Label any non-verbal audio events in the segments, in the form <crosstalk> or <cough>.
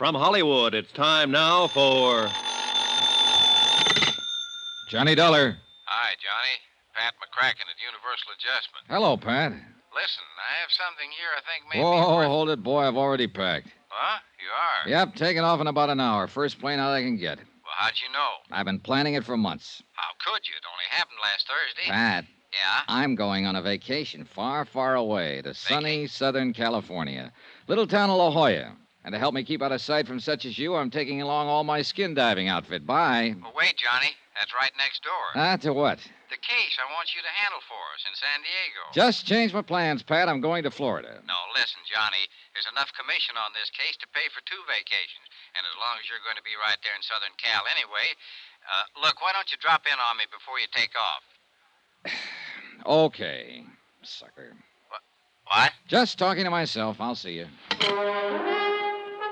From Hollywood, it's time now for. Johnny Dollar. Hi, Johnny. Pat McCracken at Universal Adjustment. Hello, Pat. Listen, I have something here I think may Whoa, be worth... hold it, boy. I've already packed. Huh? You are? Yep, taking off in about an hour. First plane out I can get. Well, how'd you know? I've been planning it for months. How could you? It only happened last Thursday. Pat, Yeah? I'm going on a vacation far, far away to sunny Southern California, little town of La Jolla. And to help me keep out of sight from such as you, I'm taking along all my skin diving outfit. Bye. Well, wait, Johnny. That's right next door. Ah, to what? the case I want you to handle for us in San Diego. Just change my plans, Pat. I'm going to Florida. No, listen, Johnny. There's enough commission on this case to pay for two vacations. And as long as you're going to be right there in Southern Cal anyway, uh, look, why don't you drop in on me before you take off? <sighs> Okay, sucker. What? What? Just talking to myself. I'll see you.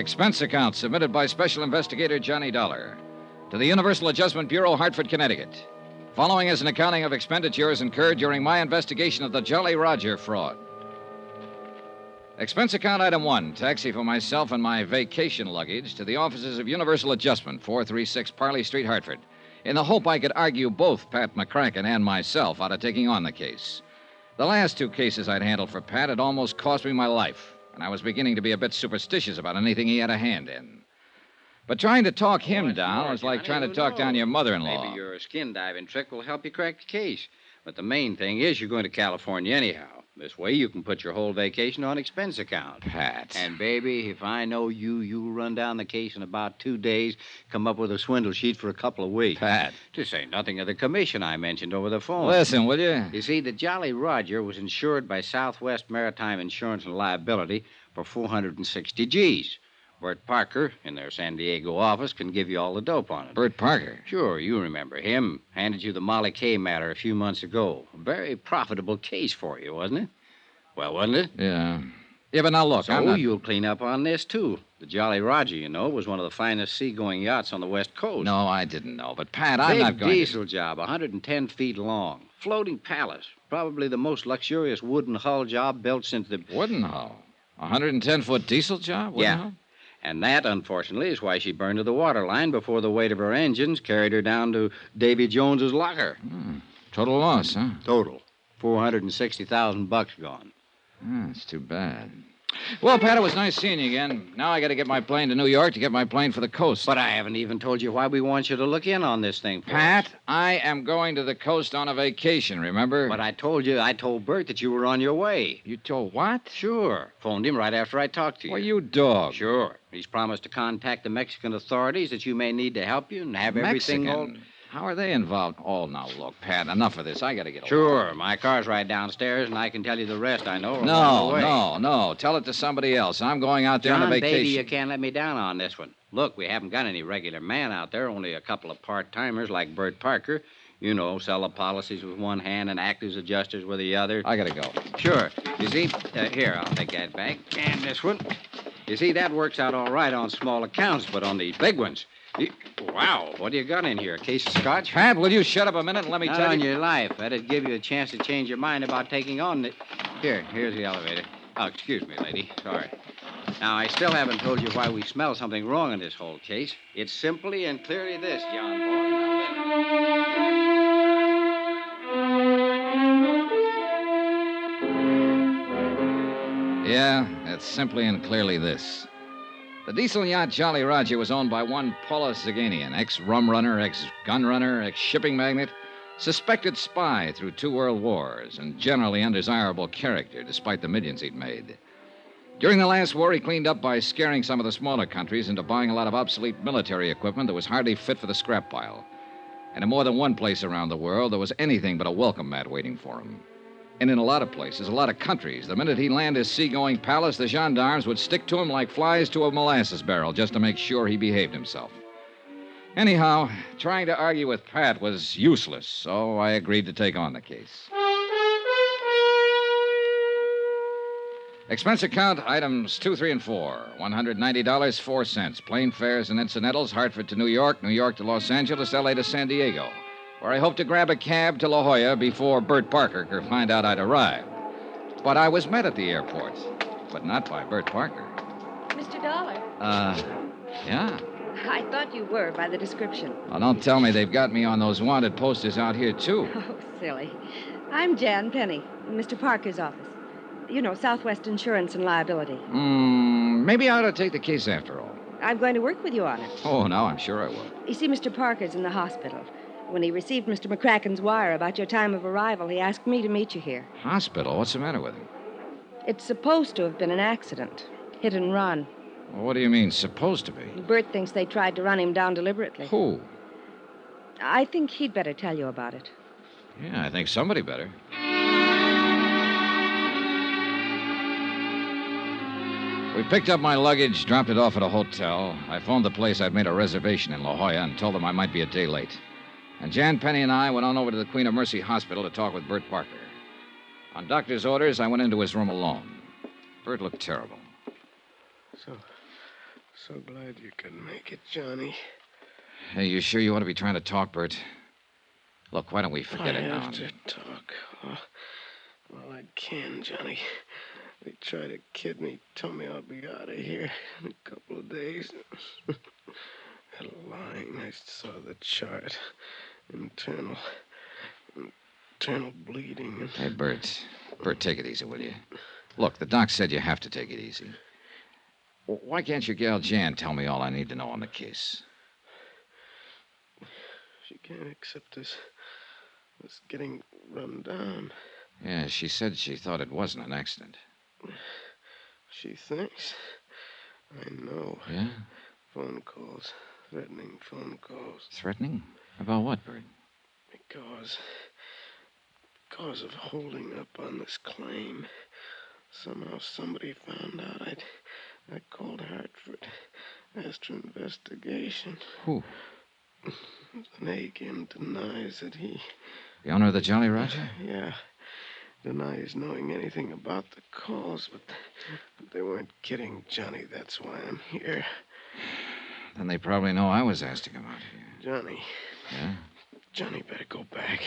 Expense account submitted by Special Investigator Johnny Dollar to the Universal Adjustment Bureau, Hartford, Connecticut. Following is an accounting of expenditures incurred during my investigation of the Jolly Roger fraud. Expense account item one taxi for myself and my vacation luggage to the offices of Universal Adjustment, 436 Parley Street, Hartford, in the hope I could argue both Pat McCracken and myself out of taking on the case. The last two cases I'd handled for Pat had almost cost me my life, and I was beginning to be a bit superstitious about anything he had a hand in. But trying to talk him down was like trying to talk down your mother in law. Maybe your skin diving trick will help you crack the case. But the main thing is you're going to California anyhow. This way you can put your whole vacation on expense account. Pat. And baby, if I know you, you'll run down the case in about two days, come up with a swindle sheet for a couple of weeks. Pat. To say nothing of the commission I mentioned over the phone. Listen, will you? You see, the Jolly Roger was insured by Southwest Maritime Insurance and Liability for 460 G's. Bert Parker, in their San Diego office, can give you all the dope on it. Bert Parker. Sure, you remember him. Handed you the Molly Kay matter a few months ago. A very profitable case for you, wasn't it? Well, wasn't it? Yeah. Yeah, but now look, so I'm not... you'll clean up on this, too. The Jolly Roger, you know, was one of the finest seagoing yachts on the West Coast. No, I didn't know. But, Pat, I'm Big not going diesel job, 110 feet long. Floating palace. Probably the most luxurious wooden hull job built since the. to... Wooden hull. 110-foot diesel job? Wooden Yeah. hull? And that, unfortunately, is why she burned to the waterline before the weight of her engines carried her down to Davy Jones's locker. Hmm. Total loss, huh? Total. 460,000 bucks gone. That's too bad. Well, Pat, it was nice seeing you again. Now I got to get my plane to New York to get my plane for the coast. But I haven't even told you why we want you to look in on this thing, us. Pat, I am going to the coast on a vacation, remember? But I told you, I told Bert that you were on your way. You told what? Sure. Phoned him right after I talked to you. Well, you dog. Sure. He's promised to contact the Mexican authorities that you may need to help you and have everything Mexican. all. How are they involved? Oh, now look, Pat. Enough of this. I got to get. along. Sure. My car's right downstairs, and I can tell you the rest. I know. No, no, no. Tell it to somebody else. I'm going out there John, on a vacation. baby, you can't let me down on this one. Look, we haven't got any regular man out there, only a couple of part timers like Bert Parker. You know, sell the policies with one hand and act as adjusters with the other. I got to go. Sure. You see, uh, here, I'll take that back. And this one. You see, that works out all right on small accounts, but on the big ones. Wow, what do you got in here? A case of scotch? Pat, will you shut up a minute and let me Not tell on you? your life. That'd give you a chance to change your mind about taking on the. Here, here's the elevator. Oh, excuse me, lady. Sorry. Now, I still haven't told you why we smell something wrong in this whole case. It's simply and clearly this, John boy. Yeah, it's simply and clearly this. The diesel yacht Jolly Roger was owned by one Paulus Zanagian, ex rum runner, ex gun runner, ex shipping magnate, suspected spy through two world wars, and generally undesirable character despite the millions he'd made. During the last war, he cleaned up by scaring some of the smaller countries into buying a lot of obsolete military equipment that was hardly fit for the scrap pile. And in more than one place around the world, there was anything but a welcome mat waiting for him. And in a lot of places, a lot of countries, the minute he landed his seagoing palace, the gendarmes would stick to him like flies to a molasses barrel just to make sure he behaved himself. Anyhow, trying to argue with Pat was useless, so I agreed to take on the case. Expense account items two, three, and four. $190, 4 cents. Plane fares and incidentals Hartford to New York, New York to Los Angeles, LA to San Diego, where I hope to grab a cab to La Jolla before Bert Parker could find out I'd arrived. But I was met at the airport, but not by Bert Parker. Mr. Dollar. Uh, yeah. I thought you were by the description. Well, don't tell me they've got me on those wanted posters out here, too. <laughs> Oh, silly. I'm Jan Penny, in Mr. Parker's office. You know, Southwest Insurance and Liability. Hmm, maybe I ought to take the case after all. I'm going to work with you on it. Oh, now I'm sure I will. You see, Mr. Parker's in the hospital. When he received Mr. McCracken's wire about your time of arrival, he asked me to meet you here. Hospital? What's the matter with him? It's supposed to have been an accident. Hit and run. Well, what do you mean, supposed to be? Bert thinks they tried to run him down deliberately. Who? I think he'd better tell you about it. Yeah, I think somebody better. We picked up my luggage, dropped it off at a hotel. I phoned the place I'd made a reservation in La Jolla and told them I might be a day late. And Jan Penny and I went on over to the Queen of Mercy Hospital to talk with Bert Parker. On doctor's orders, I went into his room alone. Bert looked terrible. So, so glad you can make it, Johnny. Hey, you sure you want to be trying to talk, Bert? Look, why don't we forget I it now? I have to talk. Oh, well, I can, Johnny. They try to kid me, tell me I'll be out of here in a couple of days. <laughs> that lying, I saw the chart. Internal, internal bleeding. Hey, Bert. Bert, take it easy, will you? Look, the doc said you have to take it easy. Why can't your gal Jan tell me all I need to know on the case? She can't accept this, this getting run down. Yeah, she said she thought it wasn't an accident. She thinks. I know. Yeah? Phone calls, threatening phone calls. Threatening? About what, Bert? Because. Because of holding up on this claim. Somehow somebody found out I'd. I called Hartford. Asked for investigation. Who? Nagin denies that he. The owner of the Jolly Roger? Yeah. Denies knowing anything about the calls, but, but they weren't kidding Johnny. That's why I'm here. Then they probably know I was asked to come out here. Johnny. Yeah? Johnny better go back.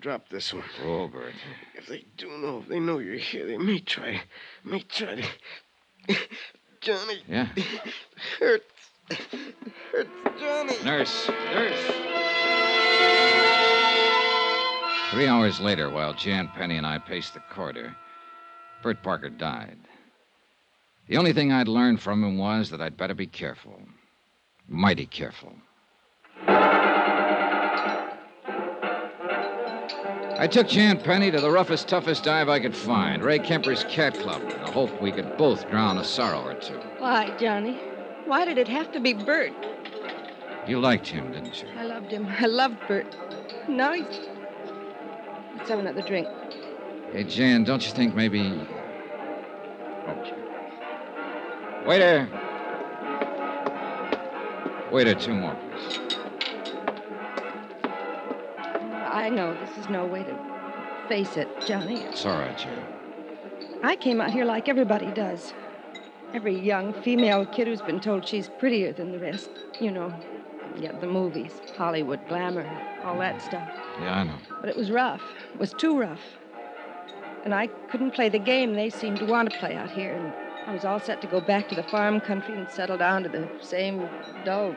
Drop this one. Oh, Bert. If they do know, if they know you're here, they may try, may try to. <laughs> Johnny, Yeah? <laughs> hurts, hurts, Johnny. Nurse! Nurse! Three hours later, while Jan Penny and I paced the corridor, Bert Parker died. The only thing I'd learned from him was that I'd better be careful. Mighty careful. I took Jan Penny to the roughest, toughest dive I could find, Ray Kemper's Cat Club, in the hope we could both drown a sorrow or two. Why, Johnny? Why did it have to be Bert? You liked him, didn't you? I loved him. I loved Bert. He's. Let's have another drink. Hey, Jan, don't you think maybe. Oh, okay. Waiter! Waiter, two more, I know this is no way to face it, Johnny. It's all right, Jan. I came out here like everybody does. Every young female kid who's been told she's prettier than the rest. You know, yeah, the movies, Hollywood glamour, all that stuff. Yeah, I know. But it was rough. It was too rough. And I couldn't play the game they seemed to want to play out here. And I was all set to go back to the farm country and settle down to the same dull.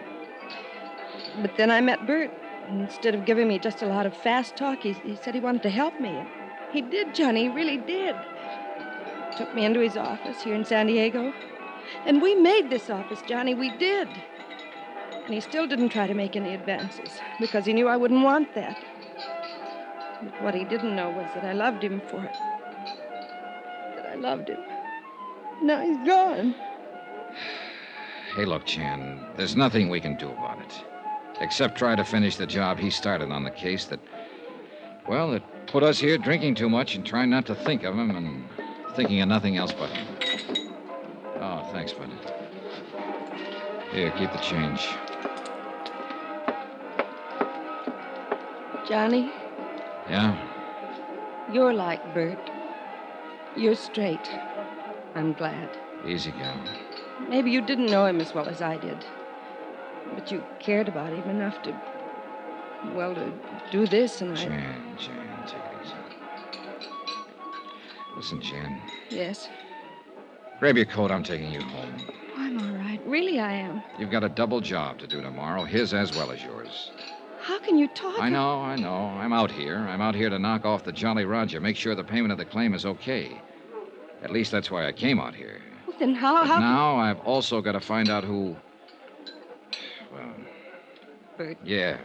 But then I met Bert. Instead of giving me just a lot of fast talk, he, he said he wanted to help me. He did, Johnny. He really did. Took me into his office here in San Diego. And we made this office, Johnny. We did. And he still didn't try to make any advances because he knew I wouldn't want that. But what he didn't know was that I loved him for it. That I loved him. Now he's gone. Hey, look, Jan, there's nothing we can do about it. Except try to finish the job he started on the case that. Well, that put us here drinking too much and trying not to think of him and thinking of nothing else but him. Oh, thanks, bud. Here, keep the change. Johnny, Yeah? you're like Bert. You're straight. I'm glad. Easy, gal. Maybe you didn't know him as well as I did. But you cared about him enough to, well, to do this, and I. Jan, Jan, take it easy. Listen, Jan. Yes. Grab your coat. I'm taking you home. I'm all right. Really, I am. You've got a double job to do tomorrow, his as well as yours. How can you talk? I know, I know. I'm out here. I'm out here to knock off the Jolly Roger, make sure the payment of the claim is okay. At least that's why I came out here. Well, then how? But how? now I've also got to find out who. Well, Bert. yeah.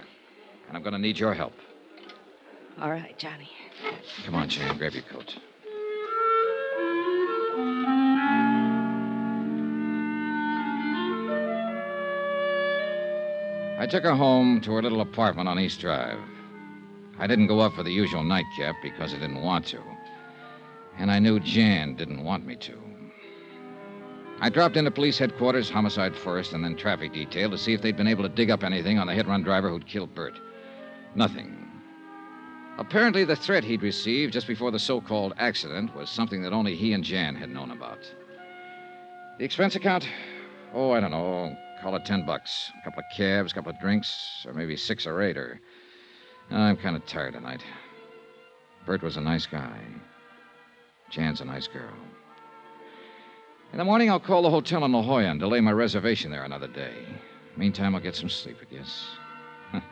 And I'm going to need your help. All right, Johnny. Come on, Jan, grab your coat. I took her home to her little apartment on East Drive. I didn't go up for the usual nightcap because I didn't want to. And I knew Jan didn't want me to. I dropped into police headquarters, homicide first, and then traffic detail to see if they'd been able to dig up anything on the hit run driver who'd killed Bert. Nothing. Apparently, the threat he'd received just before the so called accident was something that only he and Jan had known about. The expense account? Oh, I don't know. Call it ten bucks. A couple of cabs, a couple of drinks, or maybe six or eight, or. Uh, I'm kind of tired tonight. Bert was a nice guy. Jan's a nice girl. In the morning, I'll call the hotel in La Jolla and delay my reservation there another day. Meantime, I'll get some sleep, I guess. <laughs>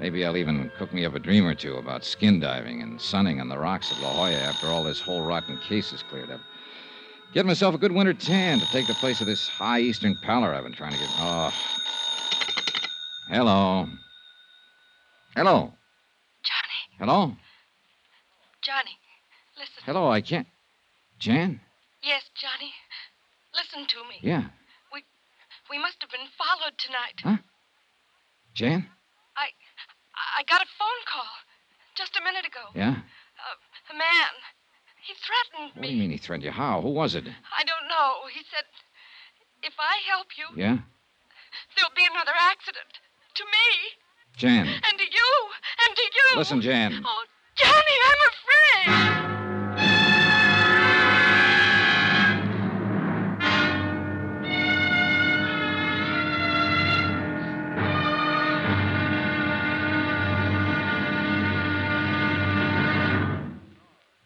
Maybe I'll even cook me up a dream or two about skin diving and sunning on the rocks at La Jolla after all this whole rotten case is cleared up. Get myself a good winter tan to take the place of this high eastern pallor I've been trying to get. Oh. Hello. Hello. Johnny. Hello? Johnny, listen. Hello, I can't. Jan? Yes, Johnny. Listen to me. Yeah. We we must have been followed tonight. Huh? Jan? I I got a phone call just a minute ago. Yeah? Uh, a man. He threatened me. What do you mean he threatened you? How? Who was it? I don't know. He said, if I help you, Yeah? there'll be another accident. To me, Jan. and to you, and to you. Listen, Jan. Oh, Johnny, I'm afraid.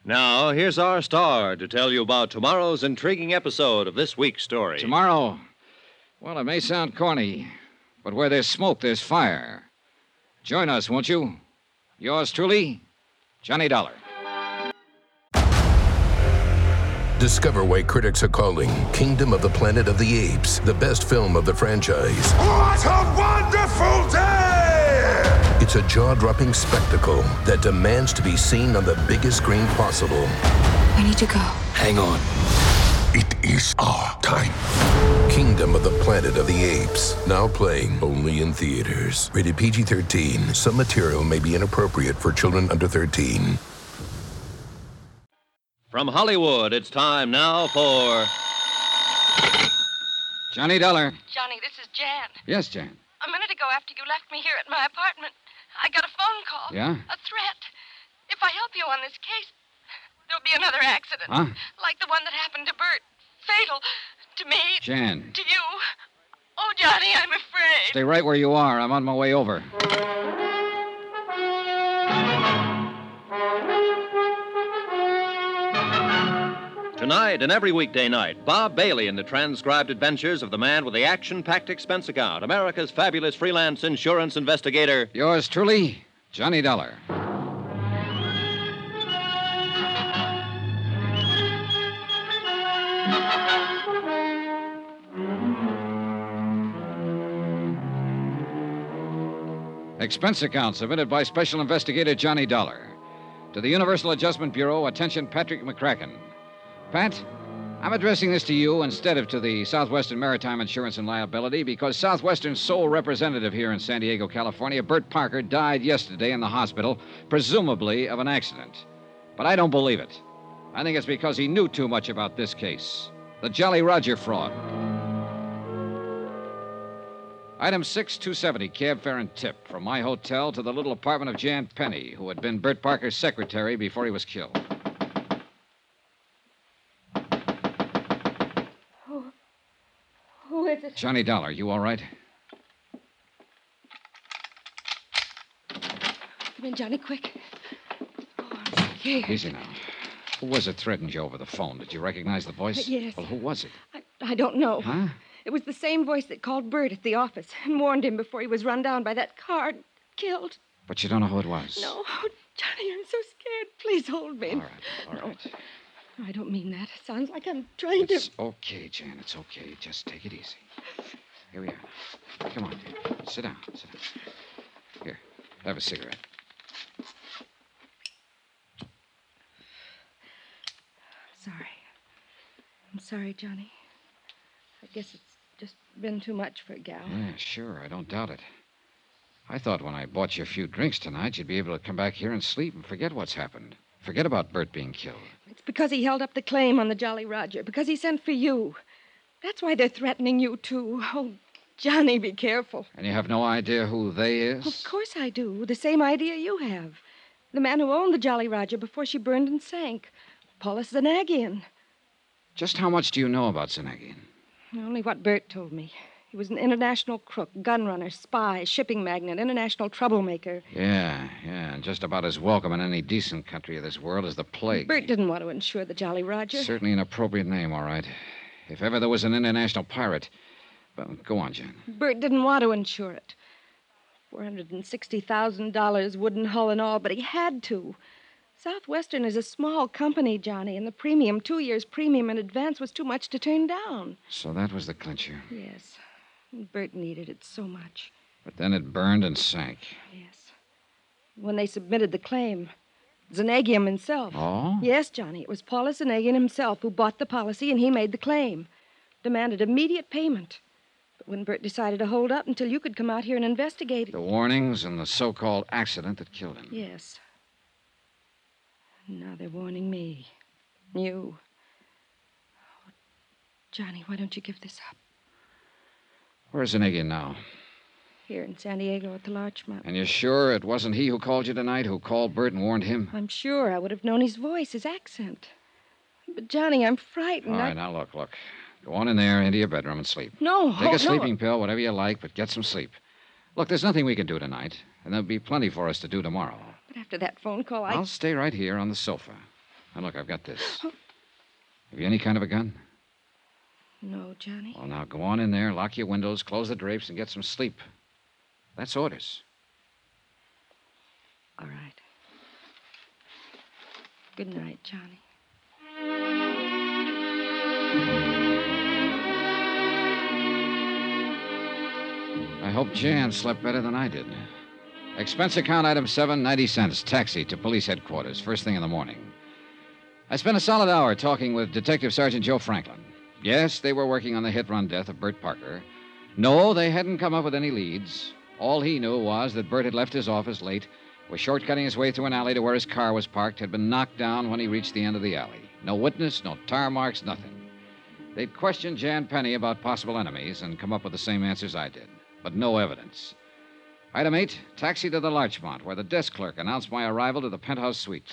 Now, here's our star to tell you about tomorrow's intriguing episode of this week's story. Tomorrow. Well, it may sound corny, but where there's smoke, there's fire. Join us, won't you? Yours truly, Johnny Dollar. Discover why critics are calling Kingdom of the Planet of the Apes the best film of the franchise. What a wonderful day! It's a jaw dropping spectacle that demands to be seen on the biggest screen possible. We need to go. Hang on. It is our time. Kingdom of the Planet of the Apes. Now playing only in theaters. Rated PG 13. Some material may be inappropriate for children under 13. From Hollywood, it's time now for. Johnny Dollar. Johnny, this is Jan. Yes, Jan. A minute ago, after you left me here at my apartment, I got a phone call. Yeah? A threat. If I help you on this case, there'll be another accident. Huh? Like the one that happened to Bert. Fatal. To me. Jan. To you. Oh, Johnny, I'm afraid. Stay right where you are. I'm on my way over. Tonight and every weekday night, Bob Bailey in the transcribed adventures of the man with the action packed expense account, America's fabulous freelance insurance investigator. Yours truly, Johnny Dollar. Expense account submitted by Special Investigator Johnny Dollar. To the Universal Adjustment Bureau, attention Patrick McCracken. Pat, I'm addressing this to you instead of to the Southwestern Maritime Insurance and Liability because Southwestern's sole representative here in San Diego, California, Bert Parker, died yesterday in the hospital, presumably of an accident. But I don't believe it. I think it's because he knew too much about this case the Jolly Roger fraud. Item 6, 270, cab fare and tip from my hotel to the little apartment of Jan Penny, who had been Bert Parker's secretary before he was killed. Who, who is it? Johnny Dollar, you all right? Come in, Johnny, quick. Oh, I'm scared. Easy now. Who was it threatened you over the phone? Did you recognize the voice? Uh, yes. Well, who was it? I, I don't know. Huh? It was the same voice that called Bert at the office and warned him before he was run down by that car and killed. But you don't know who it was. No. Oh, Johnny, I'm so scared. Please hold me. All right, all No. right. I don't mean that. It sounds like I'm trying to. It's okay, Jan. It's okay. Just take it easy. Here we are. Come on, dear. Sit down. Sit down. Here, have a cigarette. Sorry. I'm sorry, Johnny. I guess it's just been too much for a gal. Yeah, sure. I don't doubt it. I thought when I bought you a few drinks tonight, you'd be able to come back here and sleep and forget what's happened. Forget about Bert being killed. It's because he held up the claim on the Jolly Roger, because he sent for you. That's why they're threatening you, too. Oh, Johnny, be careful. And you have no idea who they is? Of course I do. The same idea you have. The man who owned the Jolly Roger before she burned and sank. Paulus Zanagian. Just how much do you know about Zanagian? Only what Bert told me. He was an international crook, gun runner, spy, shipping magnate, international troublemaker. Yeah, yeah, and just about as welcome in any decent country of this world as the plague. Bert didn't want to insure the Jolly Roger. Certainly an appropriate name, all right. If ever there was an international pirate. But go on, Jan. Bert didn't want to insure it. $460,000 wooden hull and all, but he had to. Southwestern is a small company, Johnny, and the premium, two years' premium in advance, was too much to turn down. So that was the clincher. Yes. Bert needed it so much. But then it burned and sank. Yes. When they submitted the claim, Zanagian himself. Oh? Yes, Johnny. It was Paulus Zanagian himself who bought the policy, and he made the claim. Demanded immediate payment. But when Bert decided to hold up until you could come out here and investigate it. The warnings and the so called accident that killed him. Yes. Now they're warning me. You. Oh, Johnny, why don't you give this up? Where's Zanagian now? Here in San Diego at the Larchmont. And you're sure it wasn't he who called you tonight, who called Bert and warned him? I'm sure I would have known his voice, his accent. But, Johnny, I'm frightened. All I- now look, look. Go on in there into your bedroom and sleep. No, Take oh, a no. sleeping pill, whatever you like, but get some sleep. Look, there's nothing we can do tonight, and there'll be plenty for us to do tomorrow. But after that phone call, I. I'll stay right here on the sofa. And look, I've got this. Oh. Have you any kind of a gun? No, Johnny. Well, now go on in there, lock your windows, close the drapes, and get some sleep. That's orders. All right. Good night, Johnny. I hope Jan slept better than I did. Expense account item seven, 90 cents, taxi to police headquarters, first thing in the morning. I spent a solid hour talking with Detective Sergeant Joe Franklin. Yes, they were working on the hit run death of Bert Parker. No, they hadn't come up with any leads. All he knew was that Bert had left his office late, was shortcutting his way through an alley to where his car was parked, had been knocked down when he reached the end of the alley. No witness, no tire marks, nothing. They'd questioned Jan Penny about possible enemies and come up with the same answers I did, but no evidence. Item eight, taxi to the Larchmont, where the desk clerk announced my arrival to the penthouse suite.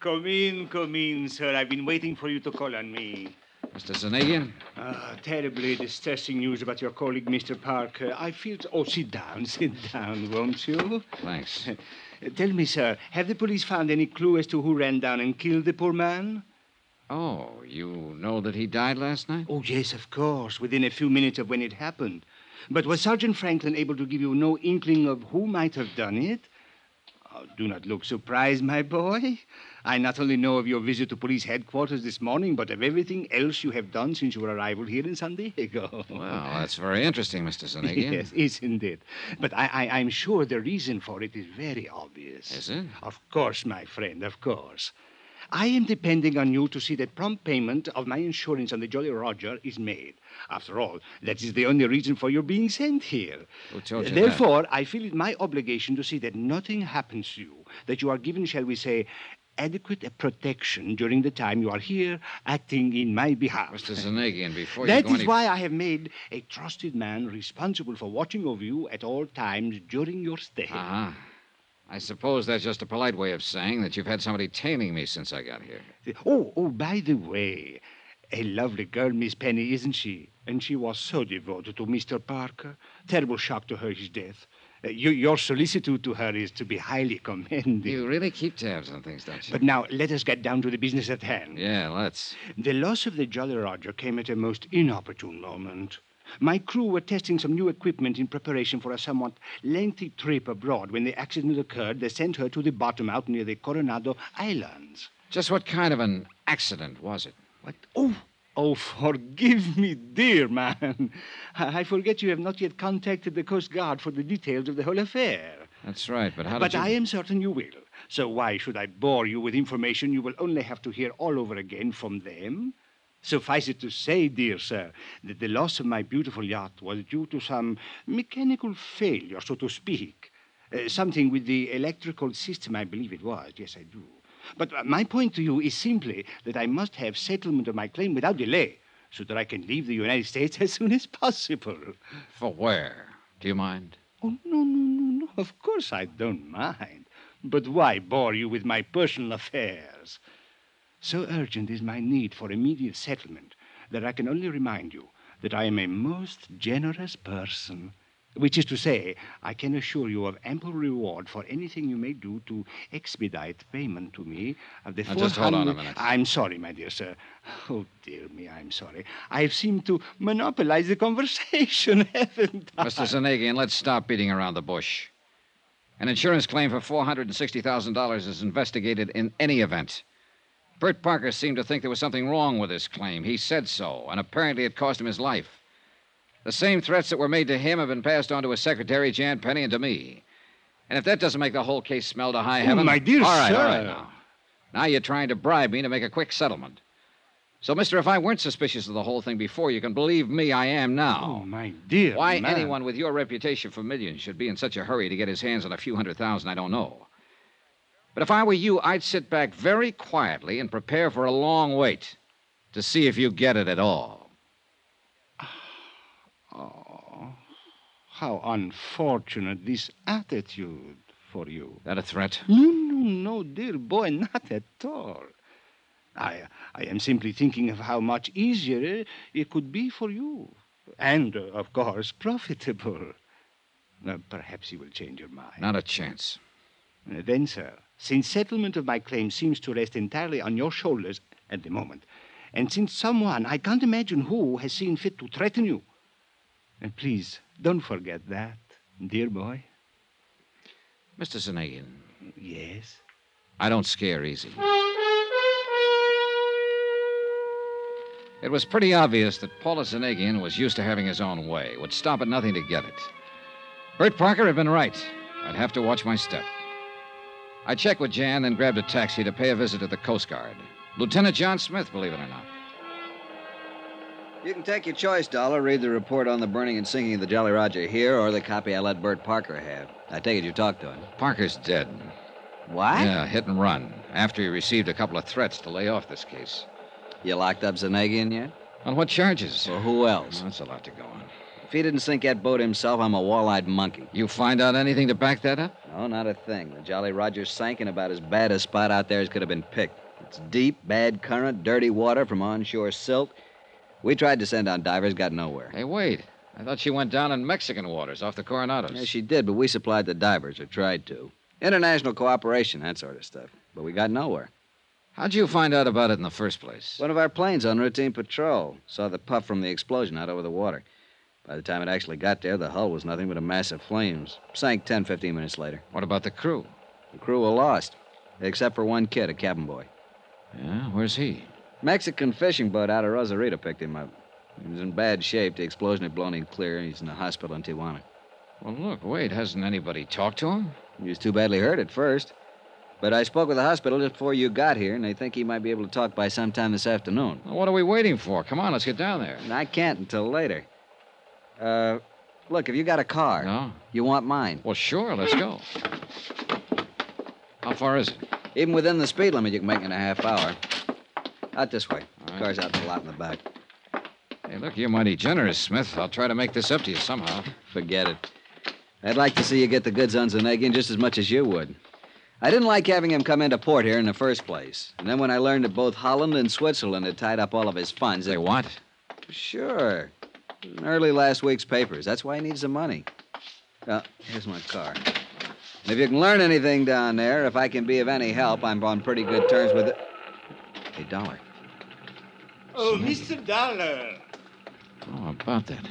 Come in, come in, sir. I've been waiting for you to call on me. Mr. Zanagian? Ah, terribly distressing news about your colleague, Mr. Parker. I feel. Oh, sit down, <laughs> sit down, won't you? Thanks. <laughs> Tell me, sir, have the police found any clue as to who ran down and killed the poor man? Oh, you know that he died last night? Oh, yes, of course, within a few minutes of when it happened. But was Sergeant Franklin able to give you no inkling of who might have done it? Oh, do not look surprised, my boy. I not only know of your visit to police headquarters this morning, but of everything else you have done since your arrival here in San Diego. <laughs> Well, that's very interesting, Mr. Zanagian. Yes, <laughs> isn't it? But I, I, I'm sure the reason for it is very obvious. Is it? Of course, my friend, of course. I am depending on you to see that prompt payment of my insurance on the Jolly Roger is made. After all, that is the only reason for your being sent here. Who told you Therefore, I feel it my obligation to see that nothing happens to you, that you are given, shall we say, adequate protection during the time you are here acting in my behalf. Mr. Zanagian, before you That go is any... why I have made a trusted man responsible for watching over you at all times during your stay. Uh-huh. I suppose that's just a polite way of saying that you've had somebody tailing me since I got here. Oh, oh, by the way, a lovely girl, Miss Penny, isn't she? And she was so devoted to Mr. Parker. Terrible shock to her, his death. Uh, you, your solicitude to her is to be highly commended. You really keep tabs on things, don't you? But now, let us get down to the business at hand. Yeah, let's. The loss of the Jolly Roger came at a most inopportune moment. My crew were testing some new equipment in preparation for a somewhat lengthy trip abroad. When the accident occurred, they sent her to the bottom out near the Coronado Islands. Just what kind of an accident was it? What? Oh, oh, forgive me, dear man. I forget you have not yet contacted the Coast Guard for the details of the whole affair. That's right, but how but you... I am certain you will. So why should I bore you with information you will only have to hear all over again from them? Suffice it to say, dear sir, that the loss of my beautiful yacht was due to some mechanical failure, so to speak. Uh, something with the electrical system, I believe it was. Yes, I do. But uh, my point to you is simply that I must have settlement of my claim without delay so that I can leave the United States <laughs> as soon as possible. For where? Do you mind? Oh, no, no, no, no. Of course I don't mind. But why bore you with my personal affairs? So urgent is my need for immediate settlement that I can only remind you that I am a most generous person. Which is to say, I can assure you of ample reward for anything you may do to expedite payment to me of the Now, just hold on a 400 minute. I'm sorry, my dear sir. Oh, dear me, I'm sorry. I've seemed to monopolize the conversation, <laughs> haven't I? Mr. Zanagian, let's stop beating around the bush. An insurance claim for $460,000 is investigated in any event. Bert Parker seemed to think there was something wrong with this claim. He said so, and apparently it cost him his life. The same threats that were made to him have been passed on to his secretary, Jan Penny, and to me. And if that doesn't make the whole case smell to high heaven. Oh, my dear all right, sir. all right now. Now you're trying to bribe me to make a quick settlement. So, mister, if I weren't suspicious of the whole thing before, you can believe me, I am now. Oh, my dear. Why man. anyone with your reputation for millions should be in such a hurry to get his hands on a few hundred thousand, I don't know. But if I were you, I'd sit back very quietly and prepare for a long wait to see if you get it at all. <sighs> Oh, how unfortunate this attitude for you. That a threat? No, no, no, dear boy, not at all. I, I am simply thinking of how much easier it could be for you. And, uh, of course, profitable. Uh, perhaps you will change your mind. Not a chance. Uh, then, sir, since settlement of my claim seems to rest entirely on your shoulders at the moment, and since someone, I can't imagine who, has seen fit to threaten you, and please don't forget that, dear boy. Mr. Zanagian, Yes? I don't scare easy. It was pretty obvious that Paulus Zanagian was used to having his own way, would stop at nothing to get it. Bert Parker had been right. I'd have to watch my step. I checked with Jan, then grabbed a taxi to pay a visit to the Coast Guard. Lieutenant John Smith, believe it or not. You can take your choice, Dollar. Read the report on the burning and sinking of the Jolly Roger here, or the copy I let Bert Parker have. I take it you talked to him. Parker's dead. What? Yeah, hit and run, after he received a couple of threats to lay off this case. You locked up Zanagian yet? On what charges? Well, who else? That's a lot to go on. If he didn't sink that boat himself, I'm a wall-eyed monkey. You find out anything to back that up? No, not a thing. The Jolly Roger sank in about as bad a spot out there as could have been picked. It's deep, bad current, dirty water from onshore silt. We tried to send down divers, got nowhere. Hey, wait. I thought she went down in Mexican waters off the Coronados. Yeah, she did, but we supplied the divers, or tried to. International cooperation, that sort of stuff. But we got nowhere. How'd you find out about it in the first place? One of our planes on routine patrol saw the puff from the explosion out over the water. By the time it actually got there, the hull was nothing but a mass of flames. Sank 10, 15 minutes later. What about the crew? The crew were lost, except for one kid, a cabin boy. Yeah, where's he? Mexican fishing boat out of Rosarito picked him up. He was in bad shape. The explosion had blown him clear. And he's in the hospital in Tijuana. Well, look, wait. Hasn't anybody talked to him? He was too badly hurt at first. But I spoke with the hospital just before you got here, and they think he might be able to talk by sometime this afternoon. Well, what are we waiting for? Come on, let's get down there. And I can't until later. Uh, look, if you got a car, No? you want mine. Well, sure, let's go. How far is it? Even within the speed limit, you can make it in a half hour. Out this way. Car's out in the lot in the back. Hey, look, you're mighty generous, Smith. I'll try to make this up to you somehow. Forget it. I'd like to see you get the goods on Zanagian just as much as you would. I didn't like having him come into port here in the first place. And then when I learned that both Holland and Switzerland had tied up all of his funds. They what? Sure. Early last week's papers. That's why he needs the money. Well, here's my car. And if you can learn anything down there, if I can be of any help, I'm on pretty good terms with it. Hey, Dollar. Oh, Mr. Dollar. Oh, about that.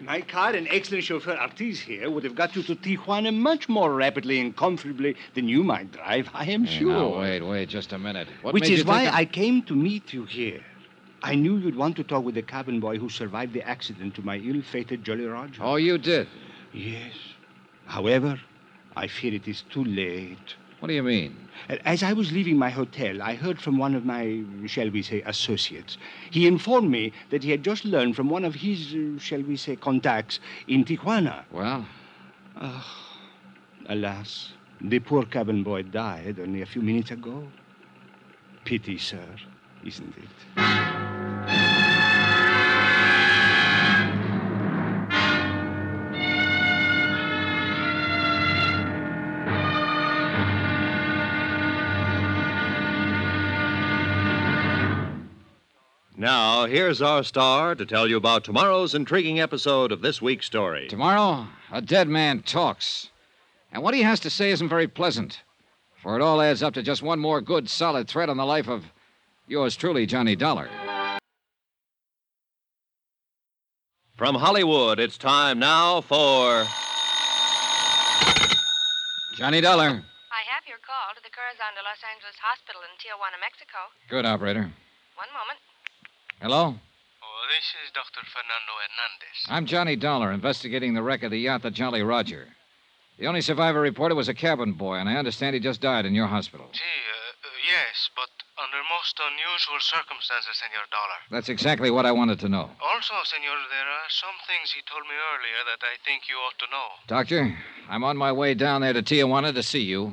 My car and excellent chauffeur Ortiz here would have got you to Tijuana much more rapidly and comfortably than you might drive, I am Hey, sure. now, wait, wait, just a minute. What Which is you why think I came to meet you here. I knew you'd want to talk with the cabin boy who survived the accident to my ill-fated Jolly Roger. Oh, you did? Yes. However, I fear it is too late. What do you mean? As I was leaving my hotel, I heard from one of my, shall we say, associates. He informed me that he had just learned from one of his, uh, shall we say, contacts in Tijuana. Well? Ah, alas, the poor cabin boy died only a few minutes ago. Pity, sir, isn't it? Now, here's our star to tell you about tomorrow's intriguing episode of this week's story. Tomorrow, a dead man talks. And what he has to say isn't very pleasant. For it all adds up to just one more good, solid thread on the life of yours truly, Johnny Dollar. From Hollywood, it's time now for. Johnny Dollar. I have your call to the Corazon de Los Angeles Hospital in Tijuana, Mexico. Good, operator. One moment. Hello? Oh, this is Dr. Fernando Hernandez. I'm Johnny Dollar, investigating the wreck of the yacht, the Jolly Roger. The only survivor reported was a cabin boy, and I understand he just died in your hospital. Gee, uh, uh, yes, but under most unusual circumstances, Senor Dollar. That's exactly what I wanted to know. Also, Senor, there are some things he told me earlier that I think you ought to know. Doctor, I'm on my way down there to Tijuana to see you.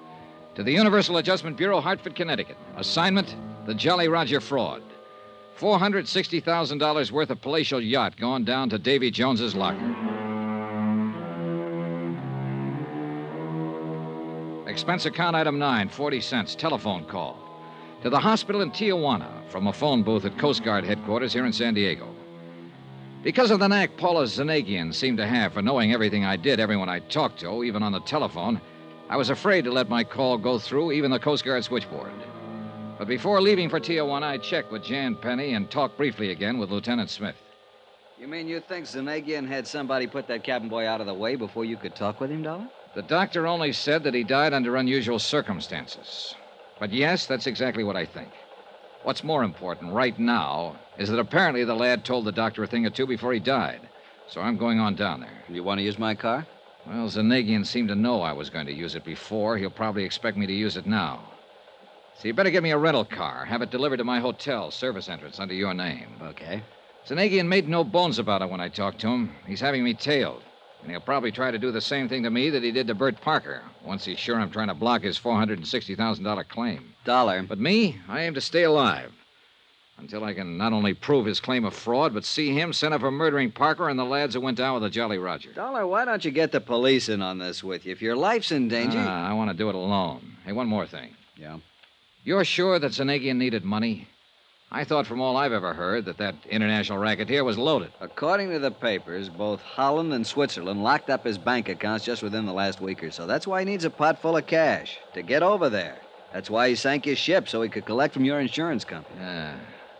To the Universal Adjustment Bureau, Hartford, Connecticut. Assignment The Jolly Roger Fraud. $460,000 worth of palatial yacht gone down to Davy Jones's locker. Expense account item 9, 40 cents, telephone call. To the hospital in Tijuana from a phone booth at Coast Guard headquarters here in San Diego. Because of the knack Paulus Zanagian seemed to have for knowing everything I did, everyone I talked to, even on the telephone, I was afraid to let my call go through, even the Coast Guard switchboard. But before leaving for Tijuana, I checked with Jan Penny and talked briefly again with Lieutenant Smith. You mean you think Zanagian had somebody put that cabin boy out of the way before you could talk with him, Dollar? The doctor only said that he died under unusual circumstances. But yes, that's exactly what I think. What's more important right now is that apparently the lad told the doctor a thing or two before he died. So I'm going on down there. You want to use my car? Well, Zanagian seemed to know I was going to use it before. He'll probably expect me to use it now. So you better get me a rental car. Have it delivered to my hotel, service entrance, under your name. Okay. Zanagian made no bones about it when I talked to him. He's having me tailed. And he'll probably try to do the same thing to me that he did to Bert Parker, once he's sure I'm trying to block his $460,000 claim. Dollar. But me, I aim to stay alive. Until I can not only prove his claim of fraud, but see him sent up for murdering Parker and the lads who went down with the Jolly Roger. Dollar, why don't you get the police in on this with you? If your life's in danger. Ah, I want to do it alone. Hey, one more thing. Yeah. You're sure that Zanagian needed money? I thought from all I've ever heard that that international racketeer was loaded. According to the papers, both Holland and Switzerland locked up his bank accounts just within the last week or so. That's why he needs a pot full of cash to get over there. That's why he sank his ship so he could collect from your insurance company. Yeah.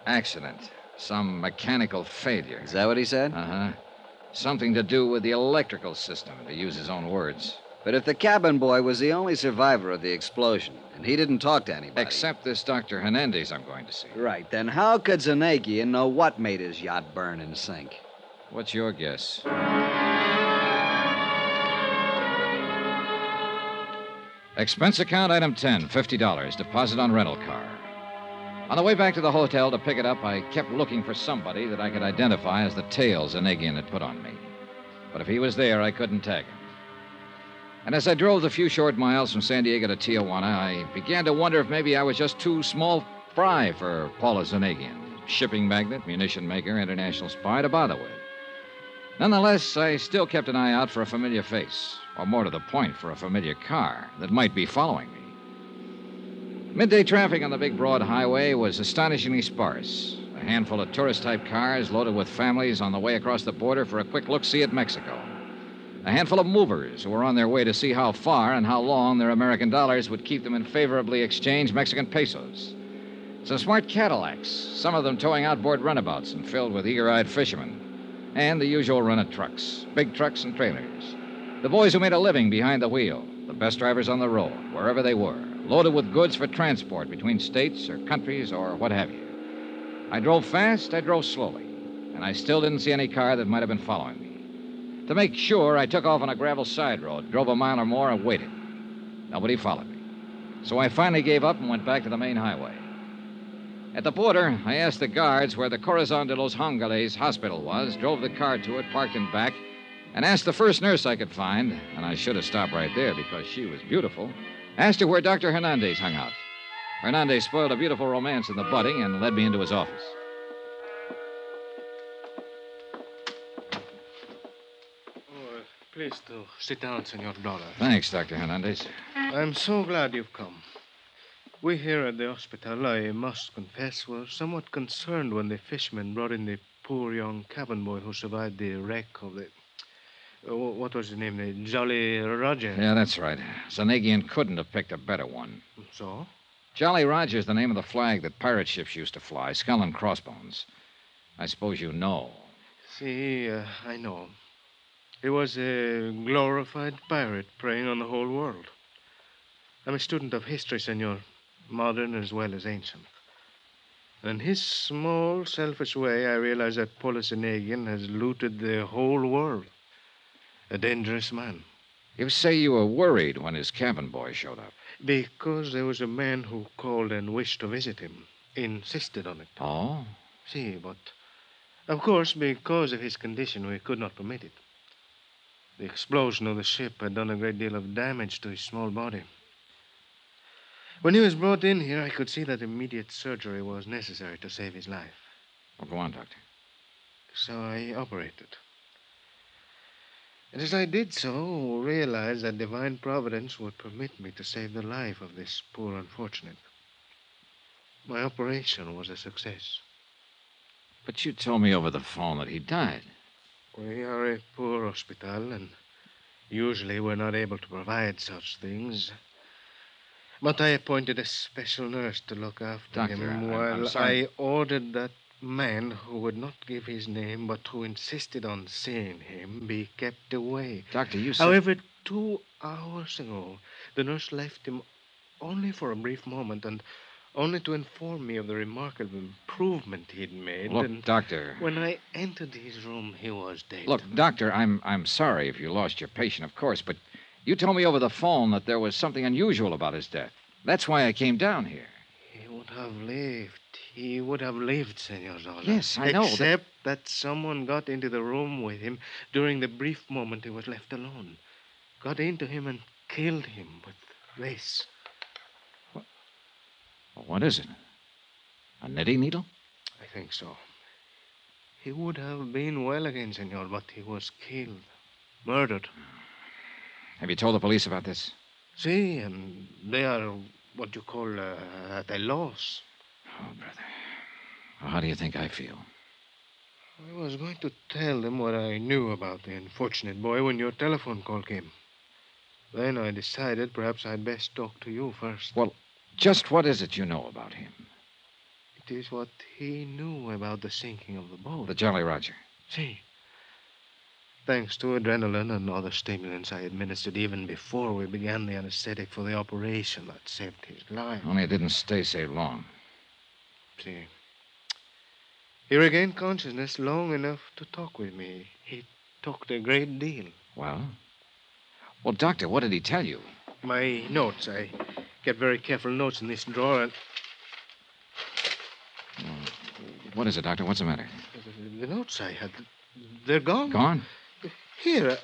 Accident. Some mechanical failure. Is that what he said? Uh huh. Something to do with the electrical system, to use his own words. But if the cabin boy was the only survivor of the explosion, and he didn't talk to anybody. Except this Dr. Hernandez I'm going to see. Right, then how could Zanagian know what made his yacht burn and sink? What's your guess? Expense account item 10, $50. Deposit on rental car. On the way back to the hotel to pick it up, I kept looking for somebody that I could identify as the tail Zanagian had put on me. But if he was there, I couldn't tag him. And as I drove the few short miles from San Diego to Tijuana, I began to wonder if maybe I was just too small fry for Paulus Zanagian, shipping magnate, munition maker, international spy, to bother with. Nonetheless, I still kept an eye out for a familiar face, or more to the point, for a familiar car that might be following me. Midday traffic on the big broad highway was astonishingly sparse. A handful of tourist type cars loaded with families on the way across the border for a quick look see at Mexico. A handful of movers who were on their way to see how far and how long their American dollars would keep them in favorably exchanged Mexican pesos. Some smart Cadillacs, some of them towing outboard runabouts and filled with eager eyed fishermen. And the usual run of trucks, big trucks and trailers. The boys who made a living behind the wheel, the best drivers on the road, wherever they were, loaded with goods for transport between states or countries or what have you. I drove fast, I drove slowly, and I still didn't see any car that might have been following me. To make sure, I took off on a gravel side road, drove a mile or more, and waited. Nobody followed me. So I finally gave up and went back to the main highway. At the border, I asked the guards where the Corazon de los Hongales hospital was, drove the car to it, parked in back, and asked the first nurse I could find, and I should have stopped right there because she was beautiful, asked her where Dr. Hernandez hung out. Hernandez spoiled a beautiful romance in the budding and led me into his office. Oh, please do sit down, Senor Dollar. Thanks, Dr. Hernandez. I'm so glad you've come. We here at the hospital, I must confess, were somewhat concerned when the fishermen brought in the poor young cabin boy who survived the wreck of the. Uh, wh- what was his name? The Jolly Roger. Yeah, that's right. Zanagian couldn't have picked a better one. So? Jolly Roger's the name of the flag that pirate ships used to fly, skull and crossbones. I suppose you know. See, uh, I know. He was a glorified pirate preying on the whole world. I'm a student of history, senor, modern as well as ancient. In his small, selfish way, I realize that Paulus Zanagian has looted the whole world. A dangerous man. You say you were worried when his cabin boy showed up. Because there was a man who called and wished to visit him. Insisted on it. Oh? See, but of course, because of his condition, we could not permit it. The explosion of the ship had done a great deal of damage to his small body. When he was brought in here, I could see that immediate surgery was necessary to save his life. Well, go on, Doctor. So I operated. And as I did so, realized that divine providence would permit me to save the life of this poor unfortunate. My operation was a success. But you told me over the phone that he died. We are a poor hospital, and usually we're not able to provide such things. But I appointed a special nurse to look after Doctor, him I'm- while sorry. I ordered that man who would not give his name but who insisted on seeing him be kept away. Doctor, you said. However, two hours ago, the nurse left him only for a brief moment and only to inform me of the remarkable improvement he'd made. Look, and Doctor. when I entered his room, he was dead. Look, Doctor, I'm I'm sorry if you lost your patient, of course, but you told me over the phone that there was something unusual about his death. That's why I came down here. Have lived. He would have lived, Senor Zola. Yes, I know that- Except that... someone got into the room with him during the brief moment he was left alone. Got into him and killed him with this. What, what is it? A knitting needle? I think so. He would have been well again, Senor, but he was killed. Murdered. Have you told the police about this? See, and they are what you call uh, at a loss. Oh, brother. How do you think I feel? I was going to tell them what I knew about the unfortunate boy when your telephone call came. Then I decided perhaps I'd best talk to you first. Well, just what is it you know about him? It is what he knew about the sinking of the boat. The Jolly Roger. See, Thanks to adrenaline and other stimulants I administered even before we began the anesthetic for the operation that saved his life. Only it didn't stay so long. See. He regained consciousness long enough to talk with me. He talked a great deal. Well? Well, Doctor, what did he tell you? My notes. I kept very careful notes in this drawer, and What is it, Doctor? What's the matter? the notes I had, they're gone. Gone? Here.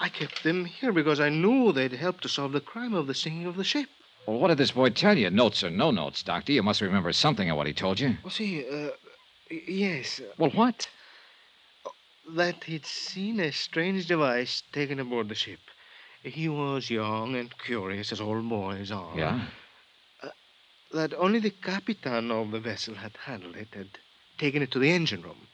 I, I kept them here because I knew they'd help to solve the crime of the sinking of the ship. Well, what did this boy tell you? Notes or no notes, Doctor? You must remember something of what he told you. Well, see, uh, yes. uh, Well, what? That he'd seen a strange device taken aboard the ship. He was young and curious, as all boys are. Yeah? That only the captain of the vessel had handled it, had taken it to the engine room.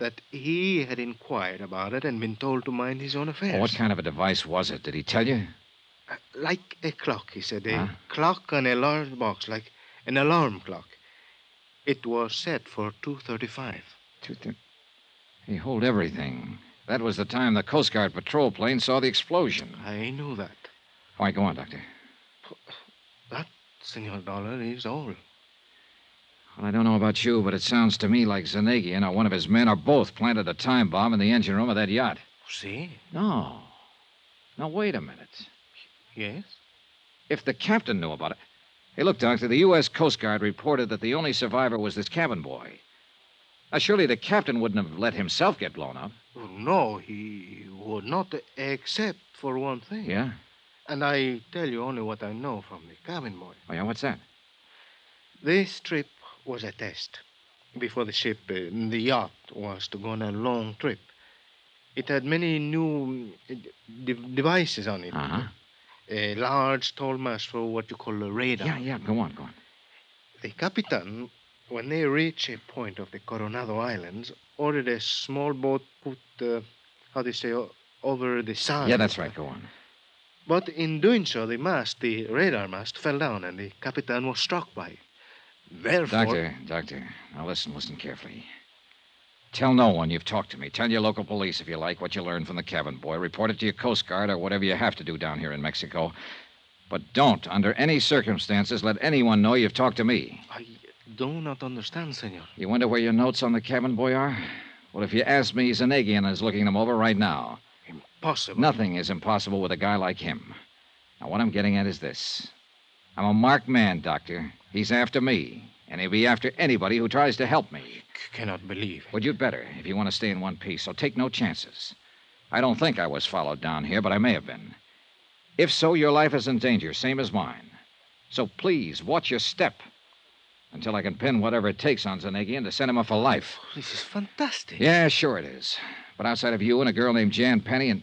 That he had inquired about it and been told to mind his own affairs. What kind of a device was it? Did he tell you? Uh, like a clock, he said. A Huh? clock on a large box, like an alarm clock. It was set for 2.35. Two He hold everything. That was the time the Coast Guard patrol plane saw the explosion. I knew that. Why, go on, Doctor. That, Senor Dollar, is all. Well, I don't know about you, but it sounds to me like Zanagian or one of his men or both planted a time bomb in the engine room of that yacht. See? No. Now, wait a minute. Yes? If the captain knew about it. Hey, look, Doctor, the U.S. Coast Guard reported that the only survivor was this cabin boy. Now, surely the captain wouldn't have let himself get blown up. No, he would not, except for one thing. Yeah? And I tell you only what I know from the cabin boy. Oh, yeah, what's that? This trip was a test. Before the ship, uh, the yacht, was to go on a long trip. It had many new uh, de- devices on it. Uh huh. A large, tall mast for what you call a radar. Yeah, yeah, go on, go on. The captain, when they reached a point of the Coronado Islands, ordered a small boat put, uh, how do you say, o- over the side. Yeah, that's right, go on. But in doing so, the mast, the radar mast, fell down, and the captain was struck by it. Therefore, Doctor, doctor, now listen, listen carefully. Tell no one you've talked to me. Tell your local police, if you like, what you learned from the cabin boy. Report it to your Coast Guard or whatever you have to do down here in Mexico. But don't, under any circumstances, let anyone know you've talked to me. I do not understand, senor. You wonder where your notes on the cabin boy are? Well, if you ask me, Zanagian is looking them over right now. Impossible. Nothing is impossible with a guy like him. Now, what I'm getting at is this I'm a marked man, Doctor. He's after me, and he'll be after anybody who tries to help me. C- cannot believe. Well, you'd better if you want to stay in one piece, so take no chances. I don't think I was followed down here, but I may have been. If so, your life is in danger, same as mine. So please, watch your step until I can pin whatever it takes on Zanagian to send him off for life. This is fantastic. Yeah, sure it is. But outside of you and a girl named Jan Penny and.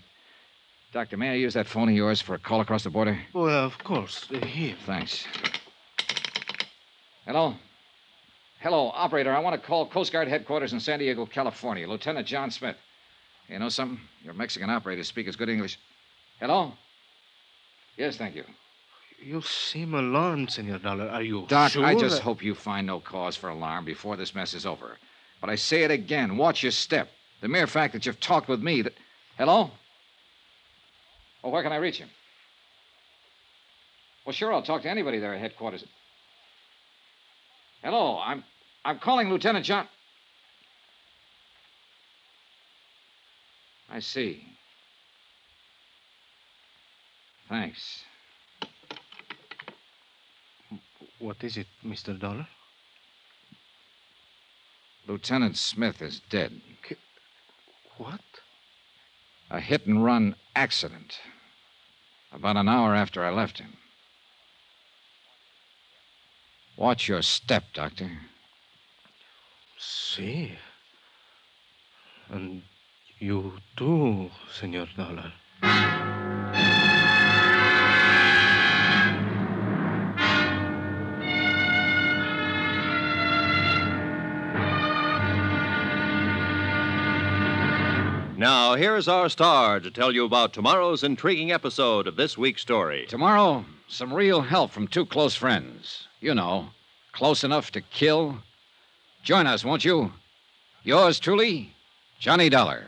Doctor, may I use that phone of yours for a call across the border? Well, of course. Uh, here. Thanks. Hello? Hello, operator. I want to call Coast Guard headquarters in San Diego, California. Lieutenant John Smith. You know something? Your Mexican operators speak as good English. Hello? Yes, thank you. You seem alarmed, Senor Dollar. Are you Doc, sure I just that- hope you find no cause for alarm before this mess is over. But I say it again watch your step. The mere fact that you've talked with me that. Hello? Well, where can I reach him? Well, sure, I'll talk to anybody there at headquarters. Hello, I'm I'm calling Lieutenant John. I see. Thanks. What is it, Mr. Dollar? Lieutenant Smith is dead. What? A hit and run accident. About an hour after I left him. Watch your step, Doctor. See. And you too, Senor Dollar. Now, here's our star to tell you about tomorrow's intriguing episode of this week's story. Tomorrow, some real help from two close friends. You know, close enough to kill. Join us, won't you? Yours truly, Johnny Dollar.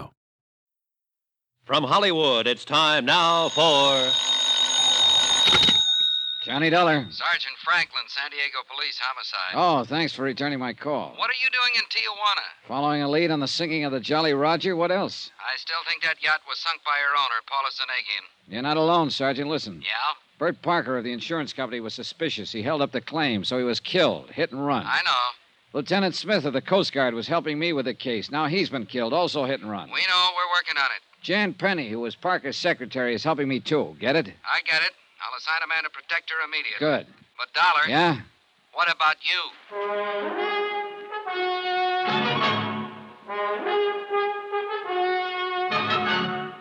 From Hollywood, it's time now for. Johnny Dollar. Sergeant Franklin, San Diego Police Homicide. Oh, thanks for returning my call. What are you doing in Tijuana? Following a lead on the sinking of the Jolly Roger, what else? I still think that yacht was sunk by her owner, Paulus Zanagian. You're not alone, Sergeant. Listen. Yeah? Bert Parker of the insurance company was suspicious. He held up the claim, so he was killed, hit and run. I know. Lieutenant Smith of the Coast Guard was helping me with the case. Now he's been killed, also hit and run. We know. We're working on it. Jan Penny, who was Parker's secretary, is helping me too. Get it? I get it. I'll assign a man to protect her immediately. Good. But, Dollar. Yeah? What about you?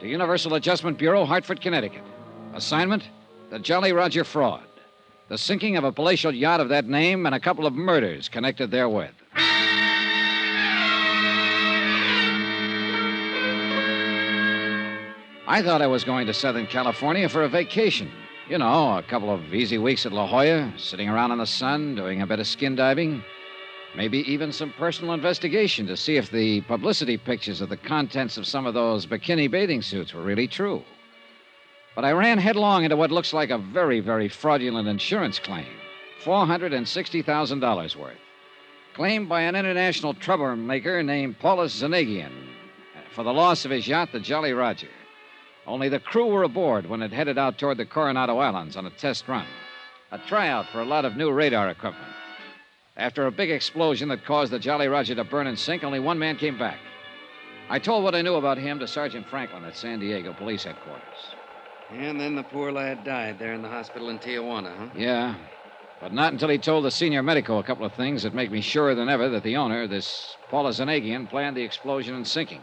To Universal Adjustment Bureau, Hartford, Connecticut. Assignment The Jolly Roger fraud. The sinking of a palatial yacht of that name and a couple of murders connected therewith. I thought I was going to Southern California for a vacation. You know, a couple of easy weeks at La Jolla, sitting around in the sun, doing a bit of skin diving. Maybe even some personal investigation to see if the publicity pictures of the contents of some of those bikini bathing suits were really true. But I ran headlong into what looks like a very, very fraudulent insurance claim $460,000 worth. Claimed by an international troublemaker named Paulus Zanagian for the loss of his yacht, the Jolly Roger. Only the crew were aboard when it headed out toward the Coronado Islands on a test run, a tryout for a lot of new radar equipment. After a big explosion that caused the Jolly Roger to burn and sink, only one man came back. I told what I knew about him to Sergeant Franklin at San Diego Police Headquarters. And then the poor lad died there in the hospital in Tijuana, huh? Yeah, but not until he told the senior medico a couple of things that make me surer than ever that the owner, this Paulus Zanagian, planned the explosion and sinking.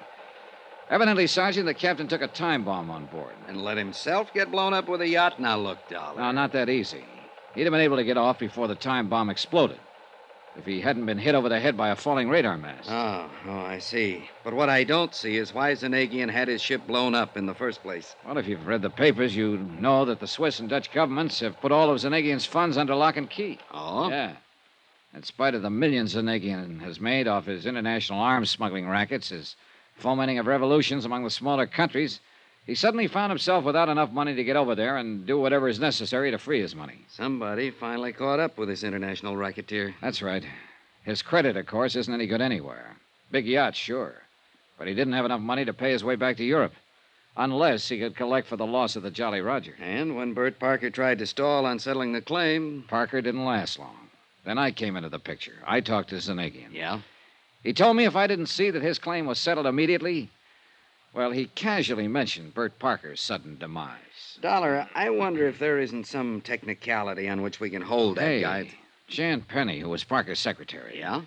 Evidently, Sergeant, the captain took a time bomb on board. And let himself get blown up with a yacht? Now, look, Dollar. No, not that easy. He'd have been able to get off before the time bomb exploded. If he hadn't been hit over the head by a falling radar mast. Oh, oh, I see. But what I don't see is why Zanagian had his ship blown up in the first place. Well, if you've read the papers, you know that the Swiss and Dutch governments have put all of Zanagian's funds under lock and key. Oh? Yeah. In spite of the millions Zanagian has made off his international arms smuggling rackets, his fomenting of revolutions among the smaller countries, he suddenly found himself without enough money to get over there and do whatever is necessary to free his money. Somebody finally caught up with this international racketeer. That's right. His credit, of course, isn't any good anywhere. Big yacht, sure. But he didn't have enough money to pay his way back to Europe. Unless he could collect for the loss of the Jolly Roger. And when Bert Parker tried to stall on settling the claim. Parker didn't last long. Then I came into the picture. I talked to Zanagian. Yeah? He told me if I didn't see that his claim was settled immediately, well, he casually mentioned Bert Parker's sudden demise. Dollar, I wonder if there isn't some technicality on which we can hold that hey, guy. Jan Penny, who was Parker's secretary. Yeah?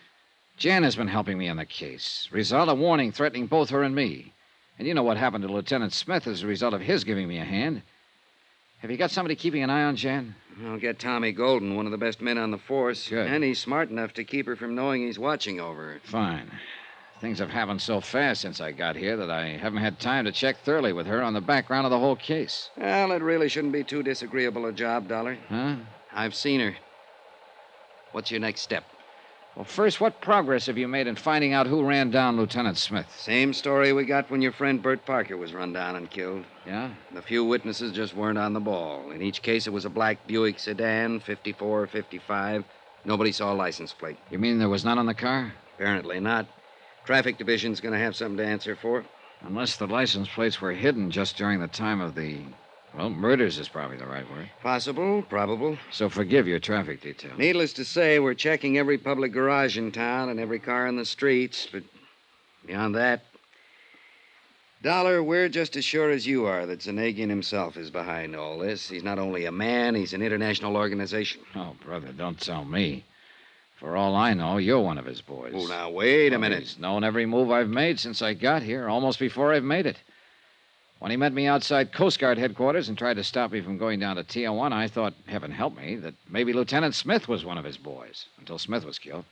Jan has been helping me on the case. Result, a warning threatening both her and me. And you know what happened to Lieutenant Smith as a result of his giving me a hand. Have you got somebody keeping an eye on Jan? I'll get Tommy Golden, one of the best men on the force. Good. And he's smart enough to keep her from knowing he's watching over her. Fine. Things have happened so fast since I got here that I haven't had time to check thoroughly with her on the background of the whole case. Well, it really shouldn't be too disagreeable a job, Dollar. Huh? I've seen her. What's your next step? Well, first, what progress have you made in finding out who ran down Lieutenant Smith? Same story we got when your friend Bert Parker was run down and killed. Yeah? The few witnesses just weren't on the ball. In each case, it was a black Buick sedan, 54 or 55. Nobody saw a license plate. You mean there was none on the car? Apparently not. Traffic Division's going to have something to answer for. Unless the license plates were hidden just during the time of the. Well, murders is probably the right word. Possible, probable. So forgive your traffic detail. Needless to say, we're checking every public garage in town and every car in the streets, but beyond that. Dollar, we're just as sure as you are that Zanagian himself is behind all this. He's not only a man, he's an international organization. Oh, brother, don't tell me. For all I know, you're one of his boys. Oh, now, wait a Well, minute. He's known every move I've made since I got here, almost before I've made it. When he met me outside Coast Guard headquarters and tried to stop me from going down to Tijuana, I thought, heaven help me, that maybe Lieutenant Smith was one of his boys, until Smith was killed.